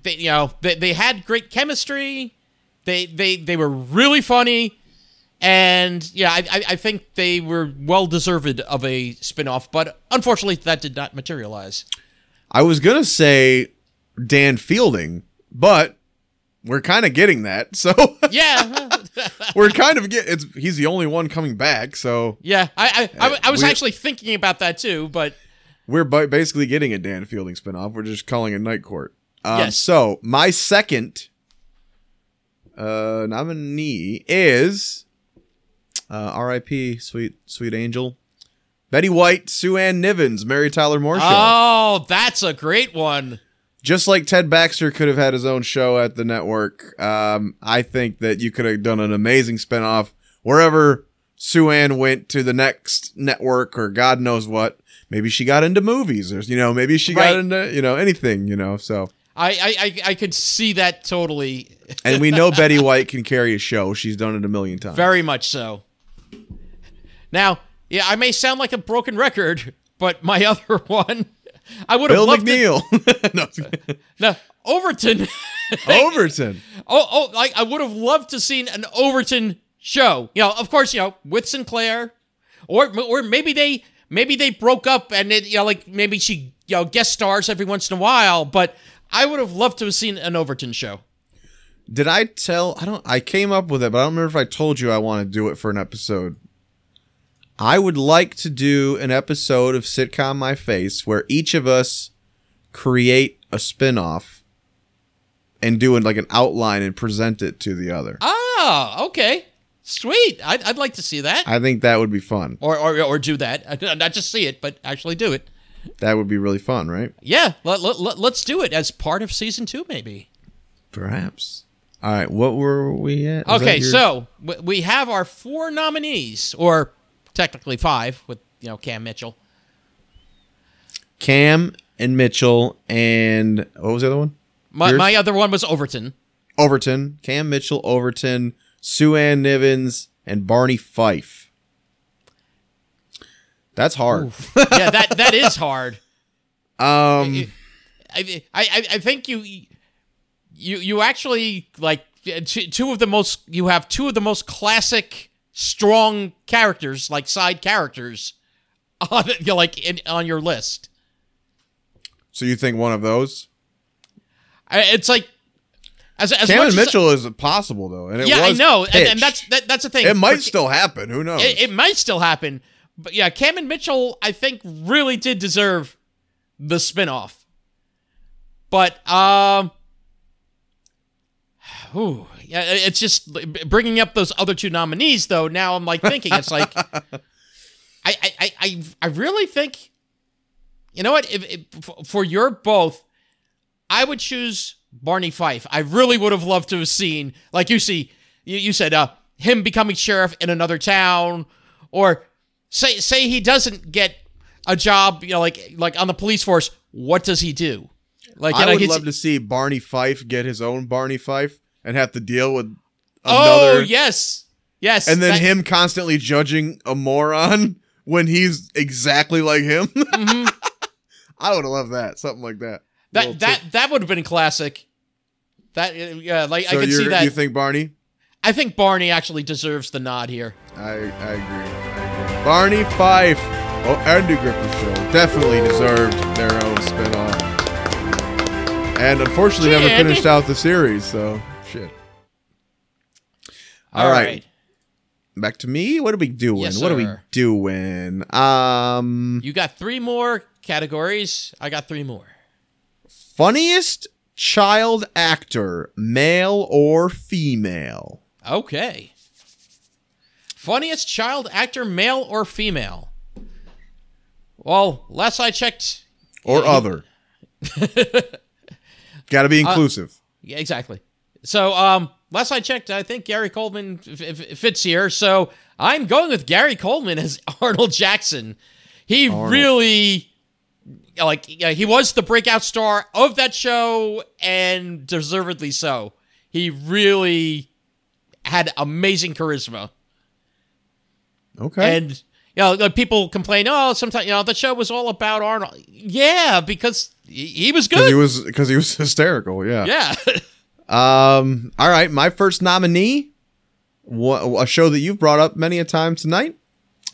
They, you know, they, they had great chemistry. They, they, they were really funny, and yeah, I, I, think they were well deserved of a spinoff. But unfortunately, that did not materialize. I was going to say Dan Fielding, but we're kind of getting that. So Yeah, we're kind of getting. it's he's the only one coming back, so yeah. I, I, I, I was actually thinking about that too, but we're basically getting a Dan Fielding spinoff. We're just calling it Night Court. Um, Yes. So my second uh, nominee is uh, R.I.P. Sweet Sweet Angel, Betty White, Sue Ann Nivens, Mary Tyler Moore show. oh, that's a great one. Just like Ted Baxter could have had his own show at the network, um, I think that you could have done an amazing spinoff wherever Sue Ann went to the next network or God knows what. Maybe she got into movies or you know, maybe she Right. got into, you know, anything, you know. So I, I, I, could see that totally. and we know Betty White can carry a show. She's done it a million times. Very much so. Now, yeah, I may sound like a broken record, but my other one, I would have Bill loved McNeal. no. No, Overton. Overton. oh, oh, like I would have loved to seen an Overton show. You know, of course, you know with Synclaire, or or maybe they maybe they broke up and it, you know, like maybe she you know guest stars every once in a while. But I would have loved to have seen an Overton show. Did I tell? I don't. I came up with it, but I don't remember if I told you I want to do it for an episode. I would like to do an episode of sitcom My Face where each of us create a spin-off and do it like an outline and present it to the other. Ah, okay, sweet. I'd, I'd like to see that, I think that would be fun. or or or do that. Not just see it, but actually do it. That would be really fun, right? Yeah, let, let, let, let's do it as part of season two, maybe. Perhaps. All right, what were we at? Was Okay, your- so we have our four nominees, or technically five, with you know Cam Mitchell. Cam and Mitchell and what was the other one? My, Yours? my other one was Overton. Overton, Cam Mitchell, Overton, Sue Ann Nivens, and Barney Fife. That's hard. yeah, that that is hard. Um, I, I I think you you you actually like two two of the most you have two of the most classic strong characters like side characters on you like in, on your list. so you think one of those? I- It's like as as Cam much and as- Mitchell is possible though, and it yeah, I know, and, and that's that, that's the thing. it might For- still happen. Who knows? it, it might still happen. But yeah, Cam and Mitchell, I think, really did deserve the spinoff. But um, ooh, yeah, it's just bringing up those other two nominees. Though now I'm like thinking, it's like I I I I, I really think, you know what? If, if for your both, I would choose Barney Fife. I really would have loved to have seen, like you see, you, you said, uh, him becoming sheriff in another town, or say say he doesn't get a job, you know, like like on the police force. What does he do? Like, I would love to see Barney Fife get his own Barney Fife and have to deal with Oh another, yes, yes, and then that- him constantly judging a moron when he's exactly like him. mhm. I would have loved that, something like that. Little that that tip. that would have been classic. That uh, yeah, like So I could you're- see that. You think Barney? I think Barney actually deserves the nod here. I, I agree. I agree. Barney Fife. Oh, Andy Griffith Show definitely deserved their own spinoff. And unfortunately, never finished out the series, so shit. All right. Back to me. What are we doing? Yes, what are we doing? Um, You got three more categories. I got three more. funniest child actor, male or female? Okay. Funniest child actor, male or female? Well, last I checked, Or other? Got to be Uh, inclusive. yeah, exactly. So, um, last I checked, I think Gary Coleman f- f- fits here. So I'm going with Gary Coleman as Arnold Jackson. He Arnold. really, like, he was the breakout star of that show, and deservedly so. He really had amazing charisma. Okay. And you know, like people complain, oh, sometimes you know the show was all about Arnold. Yeah, because he, was good. he was because he was hysterical. Yeah. yeah. Um. All right. My first nominee, a show that you've brought up many a time tonight.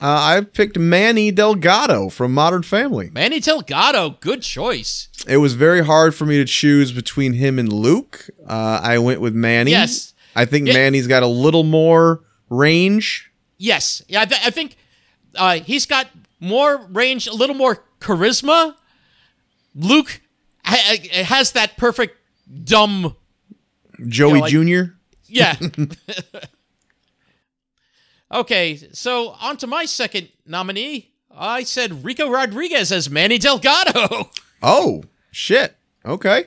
Uh, I've picked Manny Delgado from Modern Family. Manny Delgado, good choice. It was very hard for me to choose between him and Luke. Uh, I went with Manny. Yes. I think Yeah. Manny's got a little more range. Yes, yeah, I, th- I think uh, he's got more range, a little more charisma. Luke ha- has that perfect dumb. Joey like- Jr. Yeah. okay, so on to my second nominee. I said Rico Rodriguez as Manny Delgado. Oh shit. Okay.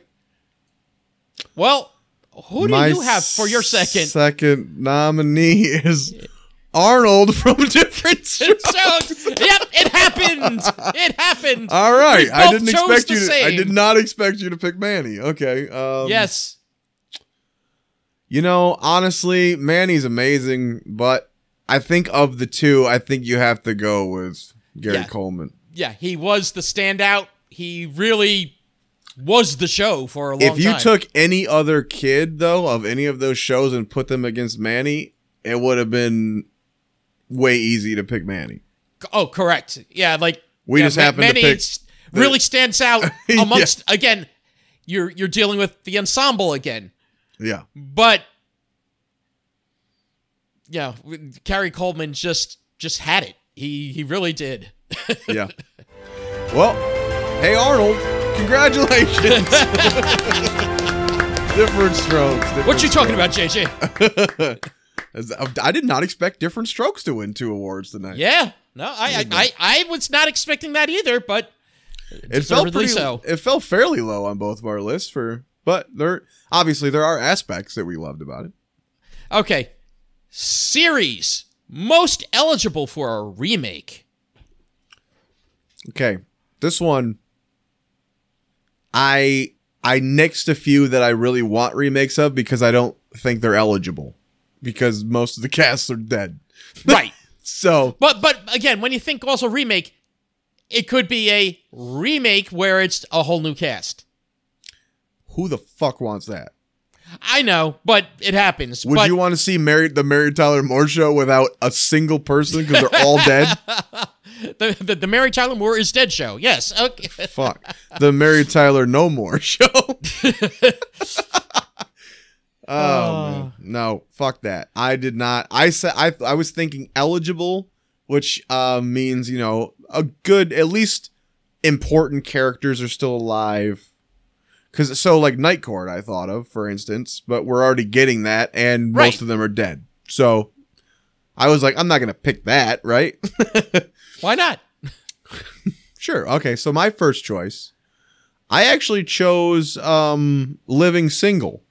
well, who do My you have for your second? Second nominee is Arnold from different shows. Yep, it happened. It happened. All right, I didn't expect you. To, I did not expect you to pick Manny. Okay. Um, yes. You know, honestly, Manny's amazing, but I think of the two, I think you have to go with Gary Yeah. Coleman. Yeah, he was the standout. He really was the show for a long time. If you time. took any other kid though of any of those shows and put them against Manny, it would have been way easy to pick Manny. Oh, correct. Yeah, like We yeah, just Ma- happened to pick really stands out Yeah. amongst again. You're you're dealing with the ensemble again, Yeah. but yeah, Gary Coleman just just had it. He he really did. Yeah. well, hey Arnold, congratulations. Diff'rent Strokes. different What you talking about, JJ? I did not expect Diff'rent Strokes to win two awards tonight. Yeah, no, I, I I I was not expecting that either, but it felt pretty. so. It felt fairly low on both of our lists for, but there obviously there are aspects that we loved about it. okay. Series most eligible for a remake. Okay, this one, I I nixed a few that I really want remakes of because I don't think they're eligible because most of the casts are dead. Right. So But but again, when you think also remake, it could be a remake where it's a whole new cast. who the fuck wants that? I know, but it happens. Would but you want to see Mary the Mary Tyler Moore show without a single person because they're all dead? the, the the Mary Tyler Moore is dead show? Yes. Okay. Fuck the Mary Tyler No More show. Oh man, no, fuck that. I did not. I said I I was thinking eligible, which uh, means you know a good at least important characters are still alive. Cause so like Night Court I thought of for instance, but we're already getting that, and Right. most of them are dead. So I was like, I'm not gonna pick that, right? Why not? Sure. Okay. So my first choice, I actually chose um, Living Single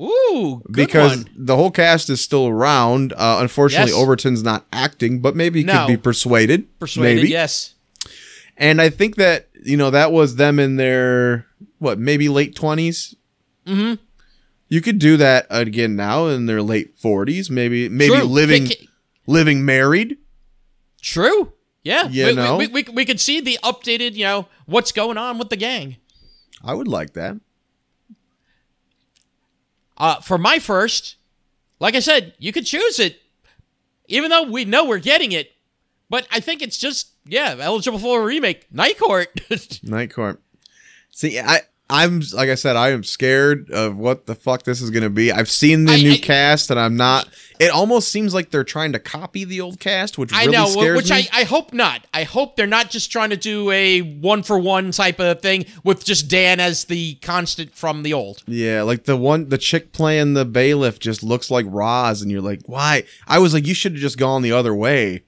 Ooh, because one. the whole cast is still around. Uh, unfortunately, Yes. Overton's not acting, but maybe he No. could be persuaded. persuaded. Maybe. Yes. And I think that you know that was them in their what maybe late 20s Mm-hmm. You could do that again now in their late forties, maybe maybe True. living living married. True. Yeah. You we, know? we, we, we could see the updated, you know, what's going on with the gang. I would like that. Uh, for my first, like I said, you could choose it, even though we know we're getting it. But I think it's just yeah eligible for a remake. Night Court. Night Court. See, I I'm like I said, I am scared of what the fuck this is gonna be. I've seen the I- new I- cast, and I'm not. It almost seems like they're trying to copy the old cast, which I really know, scares which me. I, I hope not. I hope they're not just trying to do a one for one type of thing with just Dan as the constant from the old. yeah, like the one, the chick playing the bailiff just looks like Roz, and you're like, why? I was like, you should have just gone the other way,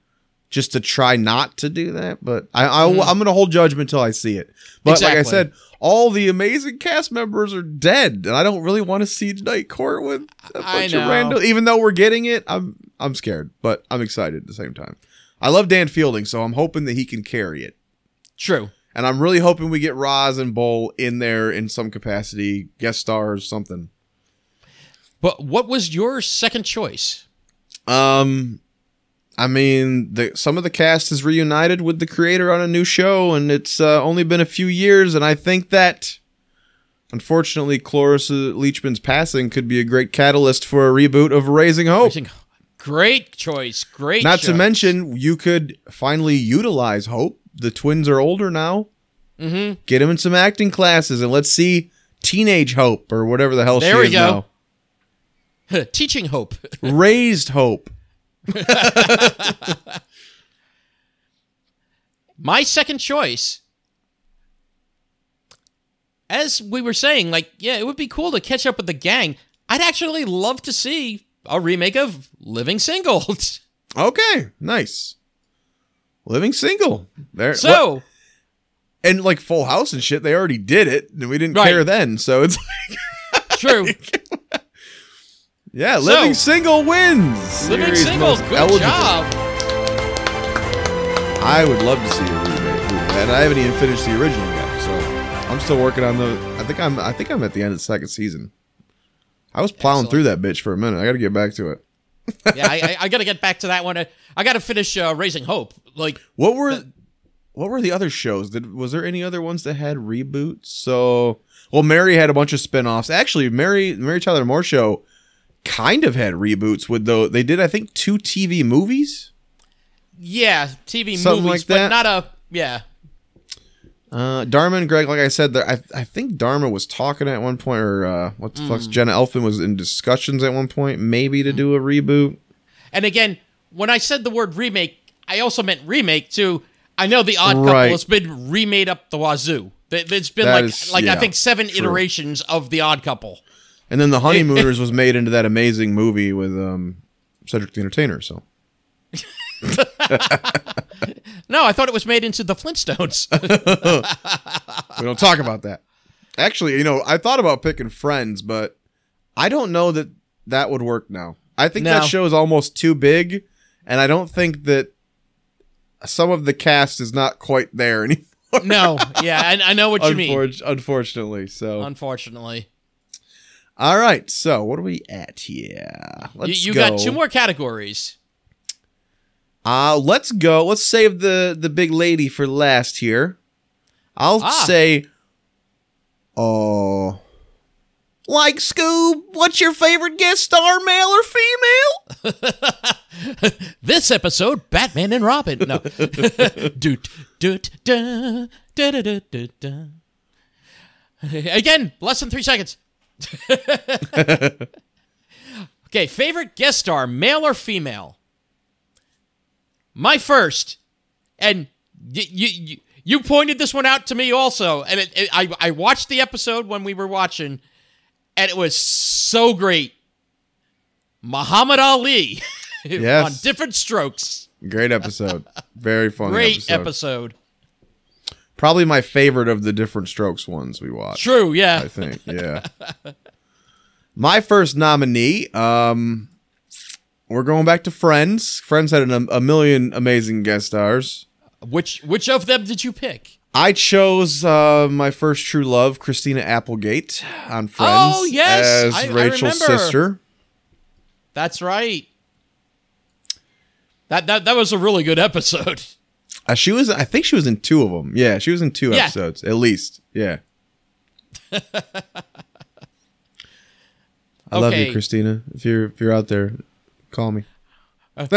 just to try not to do that. But I, I I'm gonna hold judgment until I see it. But like I said, all the amazing cast members are dead, and I don't really want to see Night Court with a bunch of random. Even though we're getting it, I'm I'm scared, but I'm excited at the same time. I love Dan Fielding, so I'm hoping that he can carry it. True. And I'm really hoping we get Roz and Bull in there in some capacity, guest stars, something. But what was your second choice? Um, I mean, the some of the cast is reunited with the creator on a new show, and it's uh, only been a few years, and I think that. Unfortunately, Cloris Leachman's passing could be a great catalyst for a reboot of Raising Hope. Great choice. Great. Not to mention, you could finally utilize Hope. The twins are older now. Mm-hmm. Get them in some acting classes, and let's see teenage Hope or whatever the hell There she we is go. now. teaching hope. Raised Hope. My second choice, as we were saying, like, yeah, it would be cool to catch up with the gang. I'd actually love to see a remake of Living Single. Okay, nice. Living single. There. what- so, and like Full House and shit, they already did it, and we didn't Right. care then. So it's true. Yeah, So- Living Single wins. Living Series Single, good eligible. job. I would love to see a remake, and I haven't even finished the original yet. So I'm still working on the. I think I'm. I think I'm at the end of the second season. I was plowing Excellent. through that bitch for a minute. I got to get back to it. yeah, I, I, I got to get back to that one. I, I got to finish uh, Raising Hope. Like, What were what were the other shows? Did was there any other ones that had reboots? So well, Mary had a bunch of spin-offs. Actually, Mary Mary Tyler Moore show kind of had reboots with though they did I think two TV movies. yeah, TV Something movies, like but not a yeah. Uh, Dharma and Greg, like I said, there, I I think Dharma was talking at one point, or uh, what the Mm. fuck's Jenna Elfman was in discussions at one point, maybe to do a reboot. And again, when I said the word remake, I also meant remake too. I know the Odd Right. Couple has been remade up the wazoo. There's been That like is- like I think seven true. iterations of the Odd Couple. And then the Honeymooners was made into that amazing movie with um, Cedric the Entertainer. So No, I thought it was made into the Flintstones. we don't talk about that. Actually, you know, I thought about picking Friends, but I don't know that that would work now. I think that show is almost too big, and I don't think that some of the cast is not quite there anymore. no, yeah, I, I know what you mean. Unfortunately, so Unfortunately, all right. So what are we at here? you, Let's you go. got two more categories. Uh let's go. Let's save the the big lady for last here. I'll Ah. say, oh, like Scoob. What's your favorite guest star, male or female? This episode, Batman and Robin. No, doot doot da da da da da. Again, less than three seconds. okay, favorite guest star, male or female? My first, and you you you pointed this one out to me also, and it, it, I I watched the episode when we were watching, and it was so great. Muhammad Ali, Yes. on Diff'rent Strokes. Great episode. Very funny Great episode. episode. Probably my favorite of the Diff'rent Strokes ones we watched. True, yeah. I think. Yeah. my first nominee. Um, we're going back to Friends. Friends had an, a million amazing guest stars. Which which of them did you pick? I chose uh, my first true love, Christina Applegate, on Friends. Oh, yes. as I- I Rachel's remember. sister. That's right. That that that was a really good episode. Uh, she was, I think, she was in two of them. Yeah, she was in two Yeah. episodes at least. Yeah. I love you, Christina. If you're if you're out there, call me. I,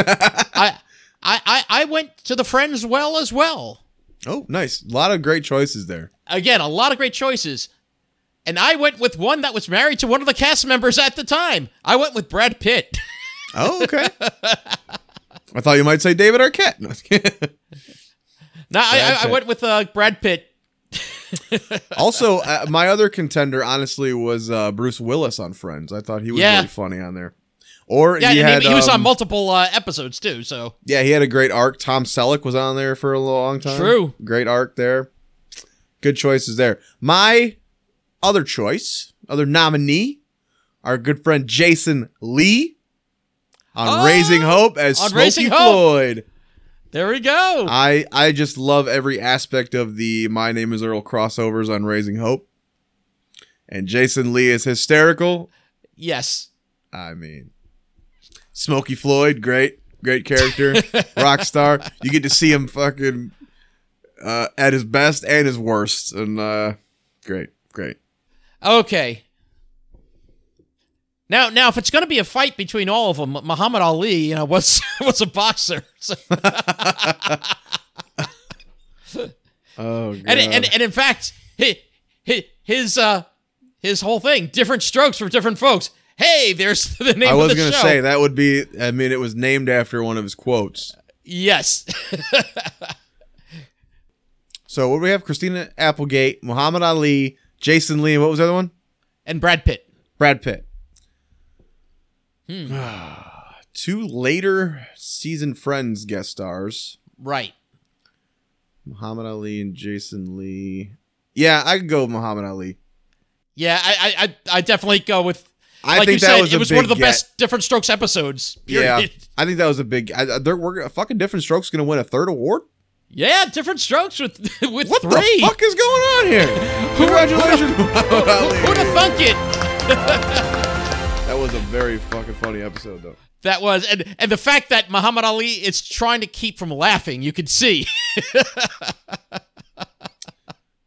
I I I went to the Friends well as well. Oh, nice. A lot of great choices there. Again, a lot of great choices. And I went with one that was married to one of the cast members at the time. I went with Brad Pitt. Oh, okay. I thought you might say David Arquette. No. I, I, I went with uh, Brad Pitt. also, uh, my other contender, honestly, was uh, Bruce Willis on Friends. I thought he was Yeah. really funny on there. Or Yeah, he, had, he, he was on um, multiple uh, episodes too. So Yeah, he had a great arc. Tom Selleck was on there for a long time. True. Great arc there. Good choices there. My other choice, other nominee, our good friend Jason Lee on Oh, Raising Hope as Smokey. Floyd. there we go. I I just love every aspect of the My Name Is Earl crossovers on Raising Hope. And Jason Lee is hysterical. yes. I mean, Smokey Floyd, great, great character, rock star. You get to see him fucking uh, at his best and his worst, and uh, great, great. Okay. Now, now, if it's going to be a fight between all of them, Muhammad Ali, you know, was was a boxer, so, Oh god. and, and and in fact, his his uh his whole thing, different strokes for different folks. Hey, there's the name I was gonna say that would be. I mean, it was named after one of his quotes. Yes, So what do we have? Christina Applegate, Muhammad Ali, Jason Lee. and What was the other one? and Brad Pitt. Brad Pitt. Hmm. Two later season Friends guest stars. Right. Muhammad Ali and Jason Lee. Yeah, I could go with Muhammad Ali. Yeah, I I I, I definitely go with I like think you that said, was it was one of the get. best Diff'rent Strokes episodes. Yeah. I think that was a big. I, they're we're fucking Diff'rent Strokes going to win a third award. Yeah, Diff'rent Strokes with with What three. the fuck is going on here? Congratulations, Muhammad Ali. Who'd have thunk it? That was a very fucking funny episode, though. That was, and and the fact that Muhammad Ali is trying to keep from laughing, you could see.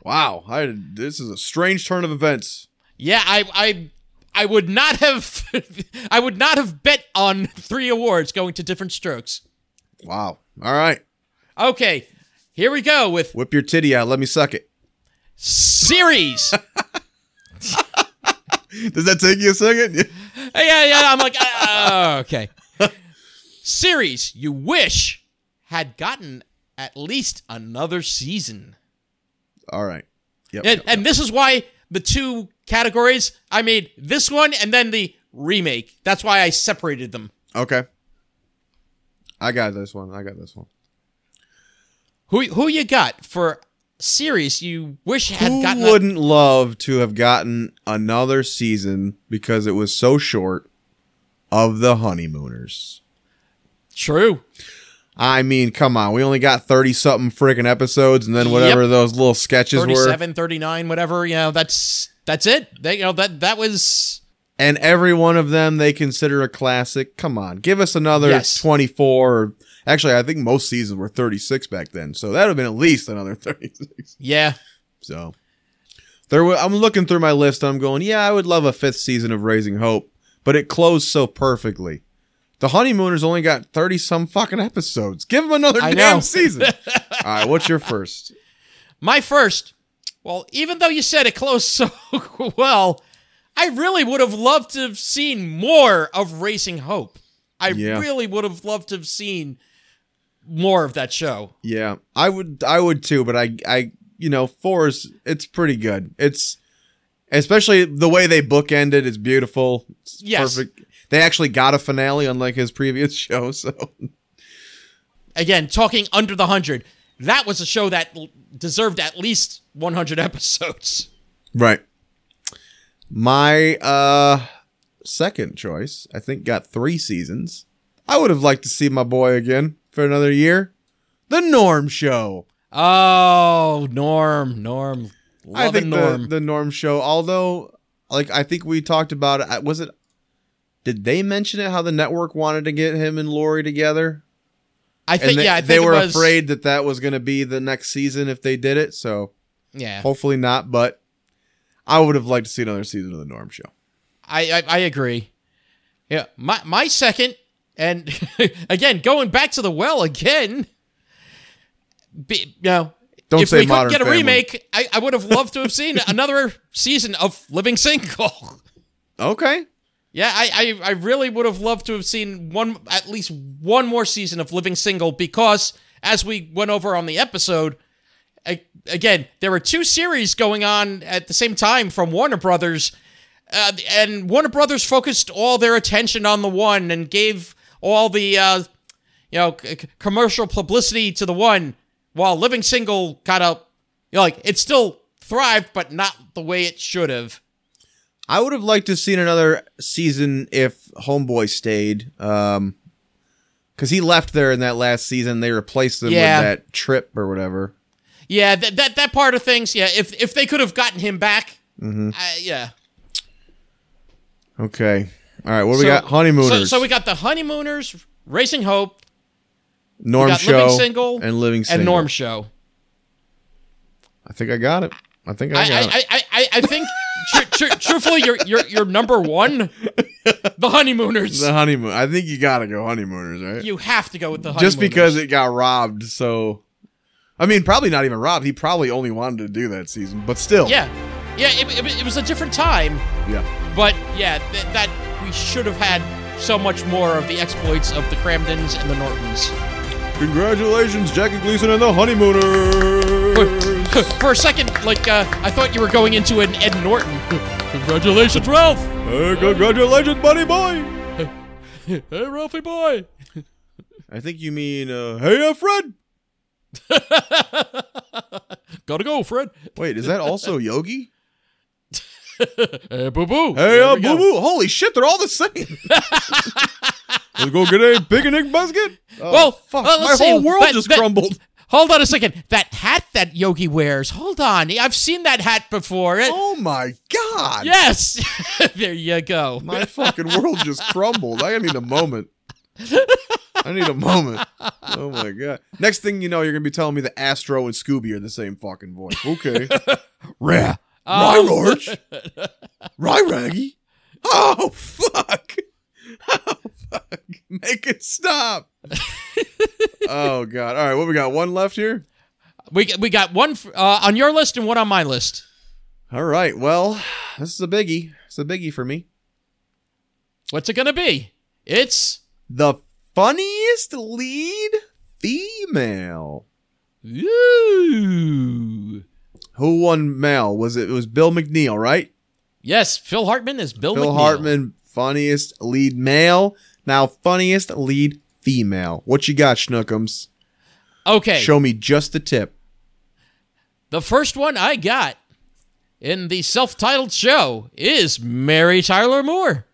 Wow, I, this is a strange turn of events. yeah, I I I would not have I would not have bet on three awards going to Diff'rent Strokes. Wow. All right, Okay, here we go with whip your titty out. Let me suck it. series. Does that take you a second? Yeah, yeah. I'm like, uh, okay. Series you wish had gotten at least another season. All right. Yep. And, and this is why the two categories I made this one and then the remake. That's why I separated them. Okay. I got this one. I got this one. Who who you got for series you wish had Who gotten? a- wouldn't love to have gotten another season because it was so short of the honeymooners? True. I mean, come on. We only got 30 something freaking episodes and then whatever Yep. those little sketches were. 37, 39, whatever. You know, that's that's it. They, you know that that was And every one of them they consider a classic. Come on. Give us another Yes. 24. Or, actually, I think most seasons were 36 back then. So that would have been at least another 36. yeah. So there were, I'm looking through my list. I'm going, yeah, I would love a fifth season of Raising Hope, but it closed so perfectly. The Honeymooners only got 30 some fucking episodes. Give them another I damn know. season. All right, what's your first? My first, well, even though you said it closed so well, I really would have loved to have seen more of Raising Hope. I Yeah. really would have loved to have seen more of that show. Yeah, I would, I would too, but I, I, you know, four is, it's pretty good. It's, especially the way they bookended is beautiful. It's Yes. perfect. They actually got a finale, unlike his previous show. So Again, talking under the 100, that was a show that l- deserved at least 100 episodes. Right. My uh second choice, I think got 3 seasons. I would have liked to see my boy again for another year. The Norm show. Oh, Norm, Norm. I think Norm. the the Norm show, although like I think we talked about it, was it did they mention it how the network wanted to get him and Lori together? I think, they, yeah, I think they were was- afraid that that was going to be the next season if they did it, so Yeah. hopefully not, but I would have liked to see another season of the Norm show. I, I I agree. Yeah, my my second, and again going back to the well again. Be, you know, Don't if say we couldn't Modern get a Family. remake, I, I would have loved to have seen another season of Living Single. Okay. Yeah, I, I I really would have loved to have seen one at least one more season of Living Single because as we went over on the episode, a- again there were two series going on at the same time from Warner Brothers, uh, and Warner Brothers focused all their attention on the one and gave all the uh, you know c- commercial publicity to the one, while Living Single kind of you know, like it still thrived but not the way it should have. I would have liked to have seen another season if Homeboy stayed. Um, because he left there in that last season. They replaced him Yeah. with that trip or whatever. Yeah, that that, that part of things. Yeah, if if they could have gotten him back, Mm-hmm. uh, yeah. Okay. All right. What do we got? Honeymooners. So, so we got the honeymooners, Raising Hope, Norm show Living Single, and Living Single. and Norm Show. I think I got it. I think I I got it. I, I, I, I think tr- tr- truthfully, you're you're you're number one. The honeymooners. the honeymoon. I think you gotta go honeymooners, right? you have to go with the honeymooners. Just because it got robbed. So, I mean, probably not even robbed. He probably only wanted to do that season, but still. Yeah, yeah. It, it, it was a different time, Yeah. but yeah, th- that we should have had so much more of the exploits of the Kramdens and the Nortons. Congratulations, Jackie Gleason and the honeymooners. For a second, like uh, I thought you were going into an Ed Norton. Congratulations, Ralph. Hey, congratulations, buddy boy. Hey, Ralphie boy. I think you mean, uh, hey, uh, Fred. Gotta go, Fred. Wait, is that also Yogi? Hey, boo boo. Hey, uh, boo boo. Holy shit, they're all the same. Let's go get a picnic basket. Oh, Well, fuck. well, my let's whole world That- just that- crumbled. Hold on a second. That hat that Yogi wears. Hold on. I've seen that hat before. It- Oh my god. Yes. there you go. My fucking world just crumbled. I need a moment. I need a moment. Oh my god. Next thing you know, you're gonna be telling me that Astro and Scooby are the same fucking voice. Okay. Rare. Um, George. Right, Raggy. Oh fuck. Oh fuck. Make it stop. oh god. All right, what we got? One left here. we we got one uh, on your list and one on my list. All right. Well, this is a biggie. It's a biggie for me. What's it gonna be? It's The funniest lead female. ooh. Who won male? Was it? It was Bill McNeal, right? Yes, Phil Hartman is Bill. McNeal. Phil McNeal. Hartman, funniest lead male. Now, funniest lead female. What you got, Schnookums? Okay. Show me just the tip. The first one I got in the self-titled show is Mary Tyler Moore.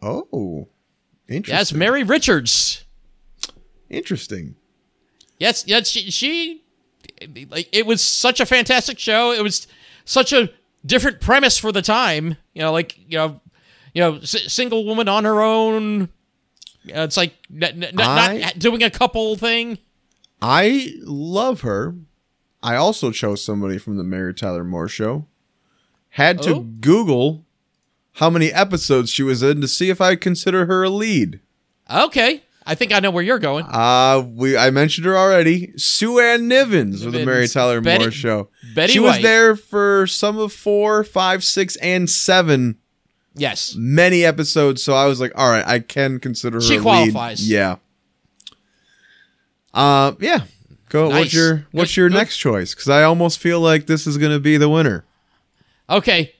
Oh, interesting. Yes, Mary Richards. Interesting. Yes, yes, she, she like it was such a fantastic show. It was such a different premise for the time. You know, like you know, you know, s- single woman on her own. You know, it's like n- n- I- not doing a couple thing. I love her. I also chose somebody from the Mary Tyler Moore show. Had to Oh? Google how many episodes she was in to see if I'd consider her a lead. Okay, I think I know where you're going. Uh we I mentioned her already. Sue Ann Nivens with the Mary Tyler Betty- Moore show. Betty she was there for some of four, five, six, and seven Yes, many episodes. So I was like, all right, I can consider her. She a lead. qualifies. Yeah. Uh, yeah. Go. Nice. What's your What's Good- your good. next choice? Because I almost feel like this is gonna be the winner. Okay.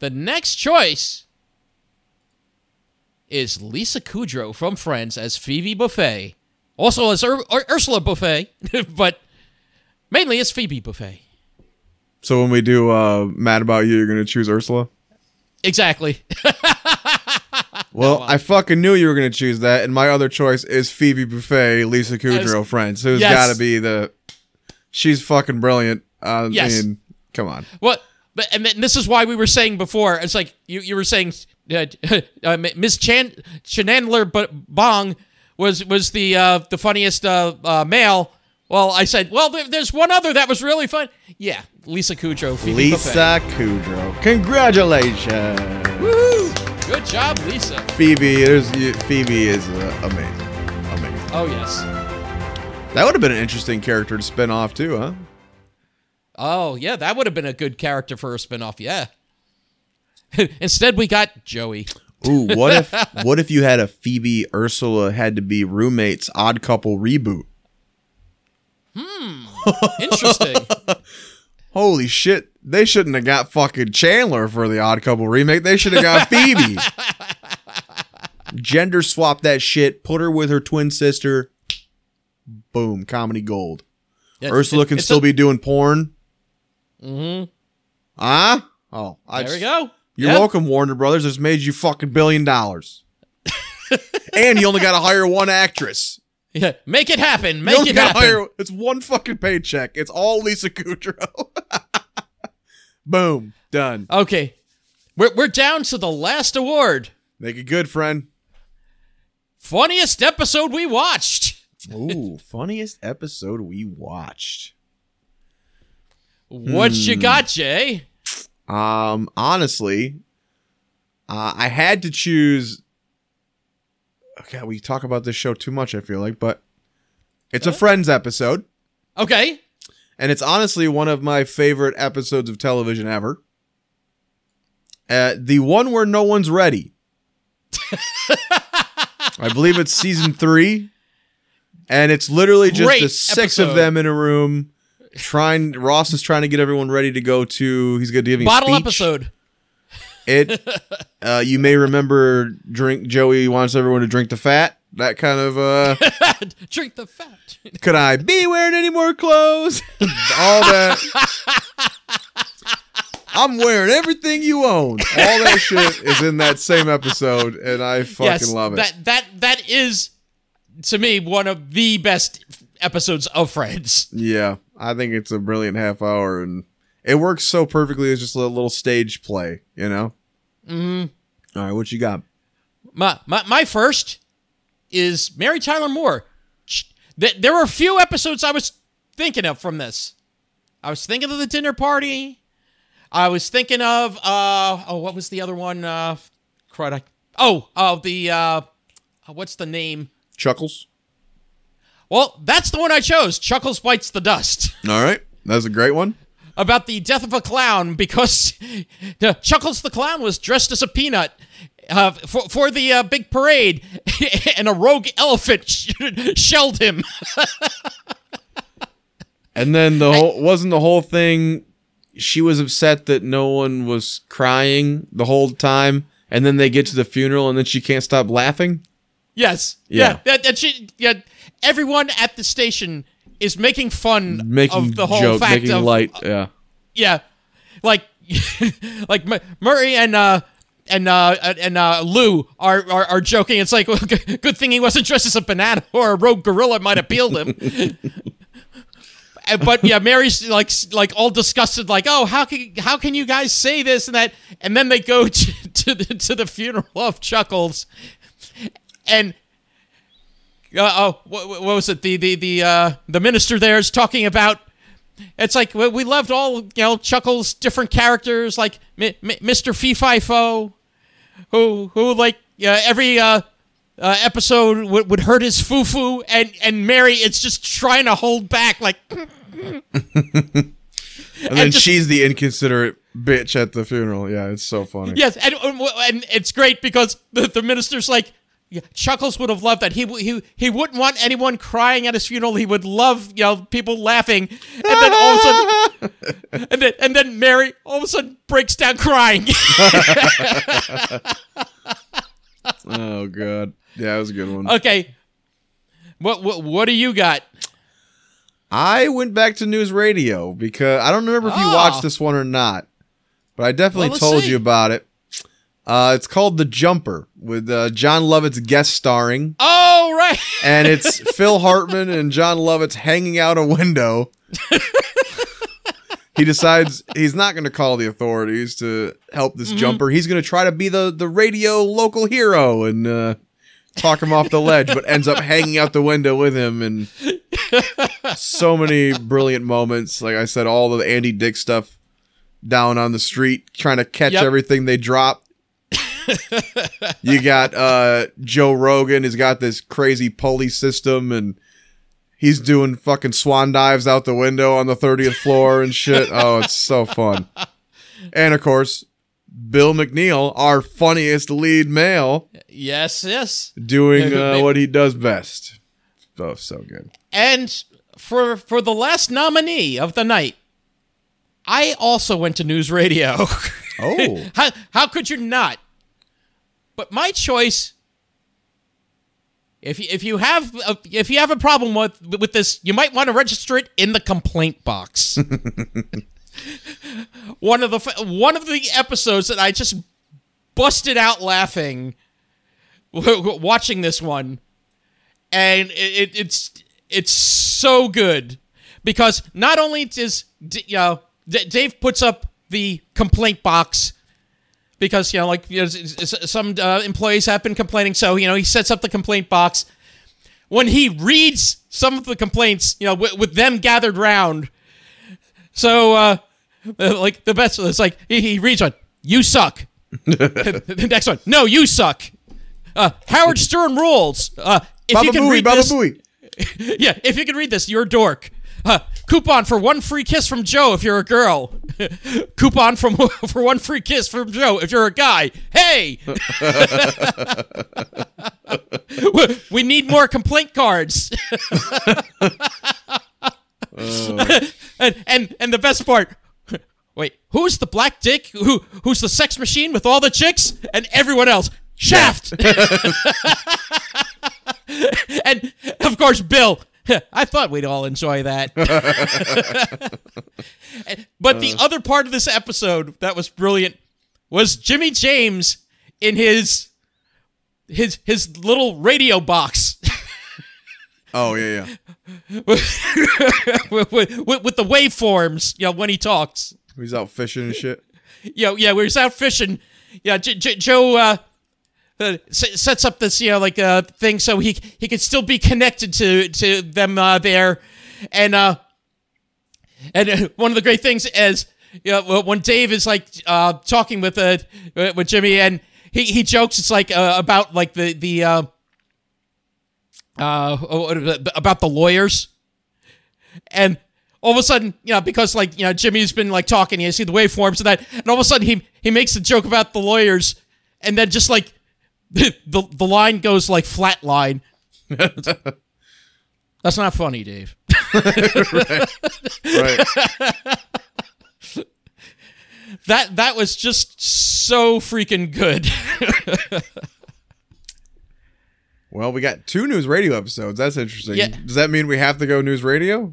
The next choice is Lisa Kudrow from Friends as Phoebe Buffay. Also as Ur- Ur- Ursula Buffay, but mainly as Phoebe Buffay. So when we do uh, Mad About You, you're gonna choose Ursula. Exactly. Well, I fucking knew you were gonna choose that, and my other choice is Phoebe Buffay, Lisa Kudrow, Friends. Who's Yes. got to be the? She's fucking brilliant. Uh, Yes. I mean, come on. What? But and then this is why we were saying before. It's like you, you were saying, uh, uh, Miss Chan Chanandler but Bong was was the uh, the funniest uh, uh, male. Well, I said, well, there, there's one other that was really fun. Yeah, Lisa Kudrow, Phoebe Buffay. Lisa Kudrow. Congratulations. Woo! Good job, Lisa. Phoebe, there's Phoebe is uh, amazing, amazing. Oh yes. That would have been an interesting character to spin off too, huh? Oh yeah, that would have been a good character for a spin off. Yeah. Instead, we got Joey. Ooh, what if what if you had a Phoebe Ursula had to be roommates odd couple reboot? Hmm. Interesting. Holy shit, they shouldn't have got fucking Chandler for the odd couple remake. They should have got Phoebe. Gender swap that shit, put her with her twin sister. Boom, comedy gold. Yeah, Ursula it- can still a- be doing porn. Mm Mhm. Ah? Oh, I There we go. You're Yep. welcome, Warner Brothers. It's made you fucking billion dollars. and you only got to hire one actress. Yeah, make it happen. Make it happen. hire- it's one fucking paycheck. It's all Lisa Kudrow. Boom, done. Okay, we're we're down to the last award. Make it good, friend. Funniest episode we watched. Ooh, funniest episode we watched. What Hmm. you got, Jay? Um, honestly, uh, I had to choose. Okay, we talk about this show too much. I feel like, but it's a Friends episode, Okay. and it's honestly one of my favorite episodes of television ever. Uh, the one where no one's ready. I believe it's season three, and it's literally just Great the six of them in a room. Trying Ross is trying to get everyone ready to go to. He's going to give a Bottle speech. episode. It, uh, you may remember, drink. Joey wants everyone to drink the fat. That kind of. uh Drink the fat. Could I be wearing any more clothes? All that. I'm wearing everything you own. All that shit is in that same episode, and I fucking yes, love it. That that that is to me one of the best episodes of Friends. yeah, I think it's a brilliant half hour, and it works so perfectly as just a little stage play. You know. Mm-hmm. All right, what you got? My my my first is Mary Tyler Moore. There were a few episodes I was thinking of from this. I was thinking of the dinner party. I was thinking of uh oh what was the other one uh crud I, oh oh the uh what's the name Chuckles. Well that's the one I chose Chuckles bites the dust All right, that's a great one. about the death of a clown because the Chuckles the clown was dressed as a peanut uh, for for the uh, big parade, and a rogue elephant shelled him. And then the whole wasn't the whole thing. She was upset that no one was crying the whole time, and then they get to the funeral, and then she can't stop laughing. yes, Yeah. yeah, that, that she, yeah. Everyone at the station is making fun Making of the whole joke, fact making of light. Yeah, yeah, like like Murray and uh and uh and uh Lou are are, are joking. It's like well, g- good thing he wasn't dressed as a banana or a rogue gorilla might have peeled him. But yeah, Mary's like like all disgusted, like, oh, how can how can you guys say this and that? And then they go to to the, to the funeral of Chuckles, and uh, oh, what, what was it? The the the uh, the minister there is talking about. It's like we we loved all you know Chuckles' different characters, like Mi- Mi- Mr. Fee Fi Fo, who who like uh, every uh, uh, episode would, would hurt his foo foo, and and Mary it's just trying to hold back, like and then just- she's the inconsiderate bitch at the funeral. Yeah, it's so funny. yes, and and it's great because the, the minister's like. Yeah, Chuckles would have loved that. He he he wouldn't want anyone crying at his funeral. He would love you know people laughing, and then all of a sudden, and then and then Mary all of a sudden breaks down crying. Oh god. Yeah, that was a good one. okay, what what what do you got? I went back to NewsRadio because I don't remember if you Ah. watched this one or not, but I definitely Well, told see. you about it. Uh, it's called The Jumper with uh, Jon Lovitz guest starring, Oh right, and it's Phil Hartman and Jon Lovitz hanging out a window. he decides he's not going to call the authorities to help this jumper. He's going to try to be the the radio local hero and uh, talk him off the ledge, but ends up hanging out the window with him and so many brilliant moments. Like I said, all the Andy Dick stuff down on the street, trying to catch Yep. everything they drop. You got uh, Joe Rogan has got this crazy pulley system and he's doing fucking swan dives out the window on the 30th floor and shit. Oh, it's so fun. And of course, Bill McNeal, our funniest lead male, yes yes. doing uh, what he does best. Oh, so good. And for for the last nominee of the night, I also went to NewsRadio. Oh. how how could you not? But my choice. If you, if you have a, if you have a problem with with this, you might want to register it in the complaint box. one of the one of the episodes that I just busted out laughing watching this one, and it, it, it's it's so good because not only is D- you know Dave puts up the complaint box because you know like you know, some uh, employees have been complaining, so you know he sets up the complaint box. When he reads some of the complaints, you know, with, with them gathered round, so uh, like the best, it's like he, he reads one, "You suck." the next one, "No, you suck." Uh, Howard Stern rules. Uh, if Baba you can Booey, read Baba this, Booey. yeah, if you can read this, you're a dork. Uh, coupon for one free kiss from Joe if you're a girl. coupon from for one free kiss from Joe if you're a guy. Hey, We- we need more complaint cards. and, and and the best part. Wait, who's the black dick? Who who's the sex machine with all the chicks and everyone else? Shaft. and of course, Bill. I thought we'd all enjoy that. But the other part of this episode that was brilliant was Jimmy James in his his his little radio box Oh yeah, yeah. with, with, with the waveforms, you know, when he talks. He's out fishing and shit. know, yeah, we was out fishing. Yeah, J- J- Joe uh, uh, sets up this, you know, like uh, thing so he he could still be connected to to them uh, there, and uh, and uh, one of the great things is, you know, when Dave is like uh, talking with uh, with Jimmy, and he he jokes, it's like uh, about like the the uh, uh about the lawyers. And all of a sudden, you know, because like you know, Jimmy's been like talking, you see the waveforms and that, and all of a sudden he he makes a joke about the lawyers, and then just like the the, line goes like flat line. That's not funny, Dave. Right. That that was just so freaking good. Well, we got two NewsRadio episodes. That's interesting. Yeah. Does that mean we have to go NewsRadio?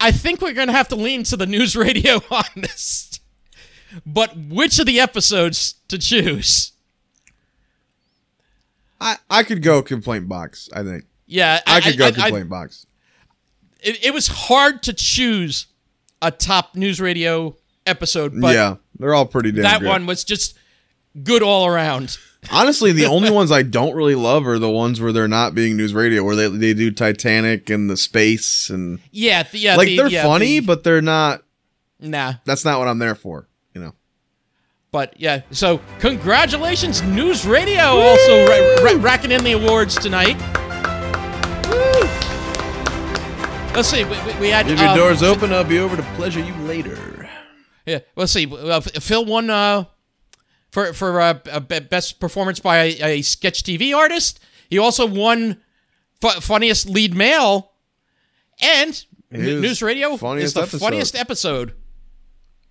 I think we're gonna have to lean to the NewsRadio on this. But which of the episodes to choose? I I could go complaint box. I think Yeah, I could go I- complaint box. it, it was hard to choose a top NewsRadio episode, but yeah, they're all pretty damn that good. one was just good all around. Honestly, the only ones I don't really love are the ones where they're not being NewsRadio, where they they do Titanic and the space and Yeah, the, yeah, like the- they're yeah, funny, the- but they're not. nah, That's not what I'm there for. But yeah. So congratulations, NewsRadio, also ra- ra- racking in the awards tonight. Woo! Let's see, we, we, we had If your um, doors open, I'll be over to pleasure you later. Yeah, let's see. Uh, Phil won uh, for for uh, uh, best performance by a, a sketch TV artist. He also won fu- funniest lead male, and N- NewsRadio is the episode. funniest episode,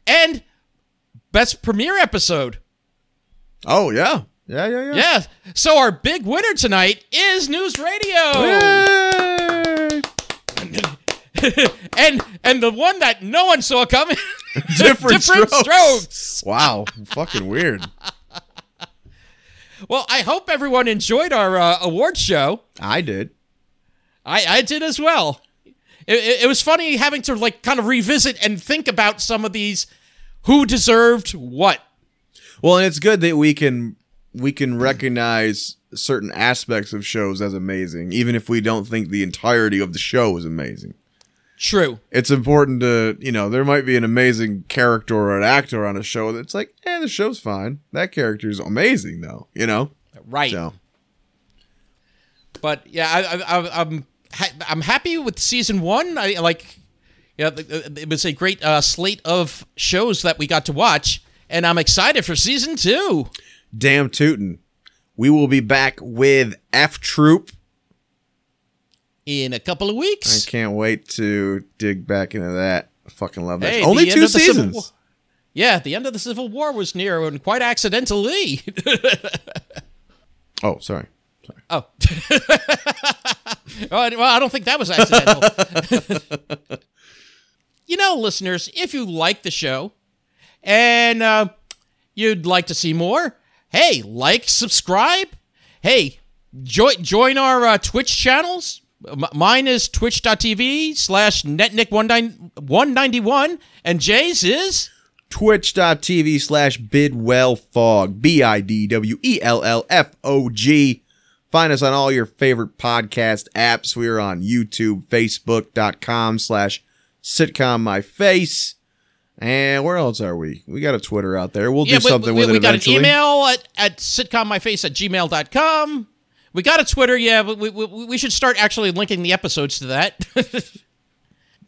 and best premiere episode. Oh yeah, yeah, yeah, yeah. Yeah. So our big winner tonight is NewsRadio. And and the one that no one saw coming. Diff'rent Strokes. strokes. Wow, fucking weird. Well, I hope everyone enjoyed our uh, award show. I did. I, I did as well. It, it, it was funny having to like kind of revisit and think about some of these who deserved what. Well, and it's good that we can we can recognize certain aspects of shows as amazing, even if we don't think the entirety of the show is amazing. True. It's important to you know there might be an amazing character or an actor on a show that's like, eh, the show's fine. That character's amazing though, you know. Right. So But yeah, I, I, I'm ha- I'm happy with season one. I like. Yeah, it was a great uh, slate of shows that we got to watch, and I'm excited for season two. damn tootin'. We will be back with F Troop. In a couple of weeks. I can't wait to dig back into that. I fucking love that. Hey, Only two seasons. Yeah, the end of the Civil War was near, and quite accidentally. Oh, sorry. Sorry. Oh. well, I don't think that was accidental. you know, listeners, if you like the show and uh, you'd like to see more, hey, like, subscribe. Hey, join join our uh, Twitch channels. M- mine is twitch.tv slash netnick191, and Jay's is. twitch.tv slash bidwellfog b-i-d-w-e-l-l-f-o-g find us on all your favorite podcast apps we are on youtube facebook.com slash sitcom my face and where else are we we got a twitter out there we'll do we- something we, with we it got eventually an email at, at sitcommyface at gmail.com. We got a Twitter, yeah, but we, we, we should start actually linking the episodes to that.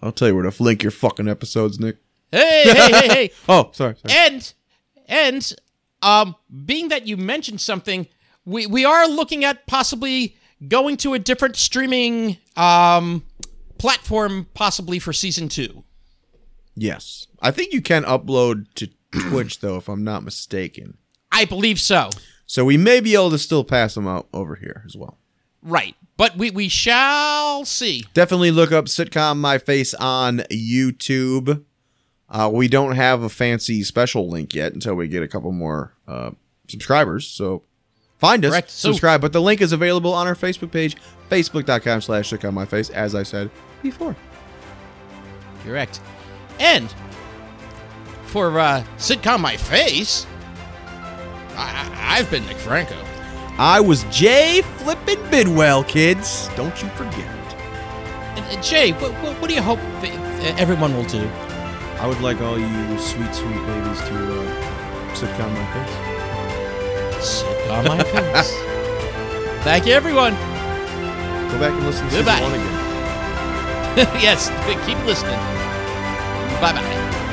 i'll tell you where to link your fucking episodes nick hey, hey, hey, hey. oh sorry, sorry. And, and, um, being that you mentioned something, we, we are looking at possibly going to a different streaming, um, platform possibly for season two. yes i think you can upload to twitch though if i'm not mistaken I believe so. so we may be able to still pass them out over here as well Right. But we, we shall see. Definitely look up sitcom My Face on YouTube. Uh, we don't have a fancy special link yet until we get a couple more uh, subscribers. So find us, Correct. So- subscribe. But the link is available on our Facebook page, facebook.com slash sick on my face, as I said before. Correct. And for uh, sitcom My Face, I, I, I've been Nick Franco. I was Jay Flippin' Bidwell, kids. Don't you forget it. And, and Jay, what, what, what do you hope that everyone will do? I would like all you sweet, sweet babies to uh, sit on my face. Sitcom My Face. Thank you, everyone. Go back and listen to Goodbye. season one again. yes, keep listening. Bye bye.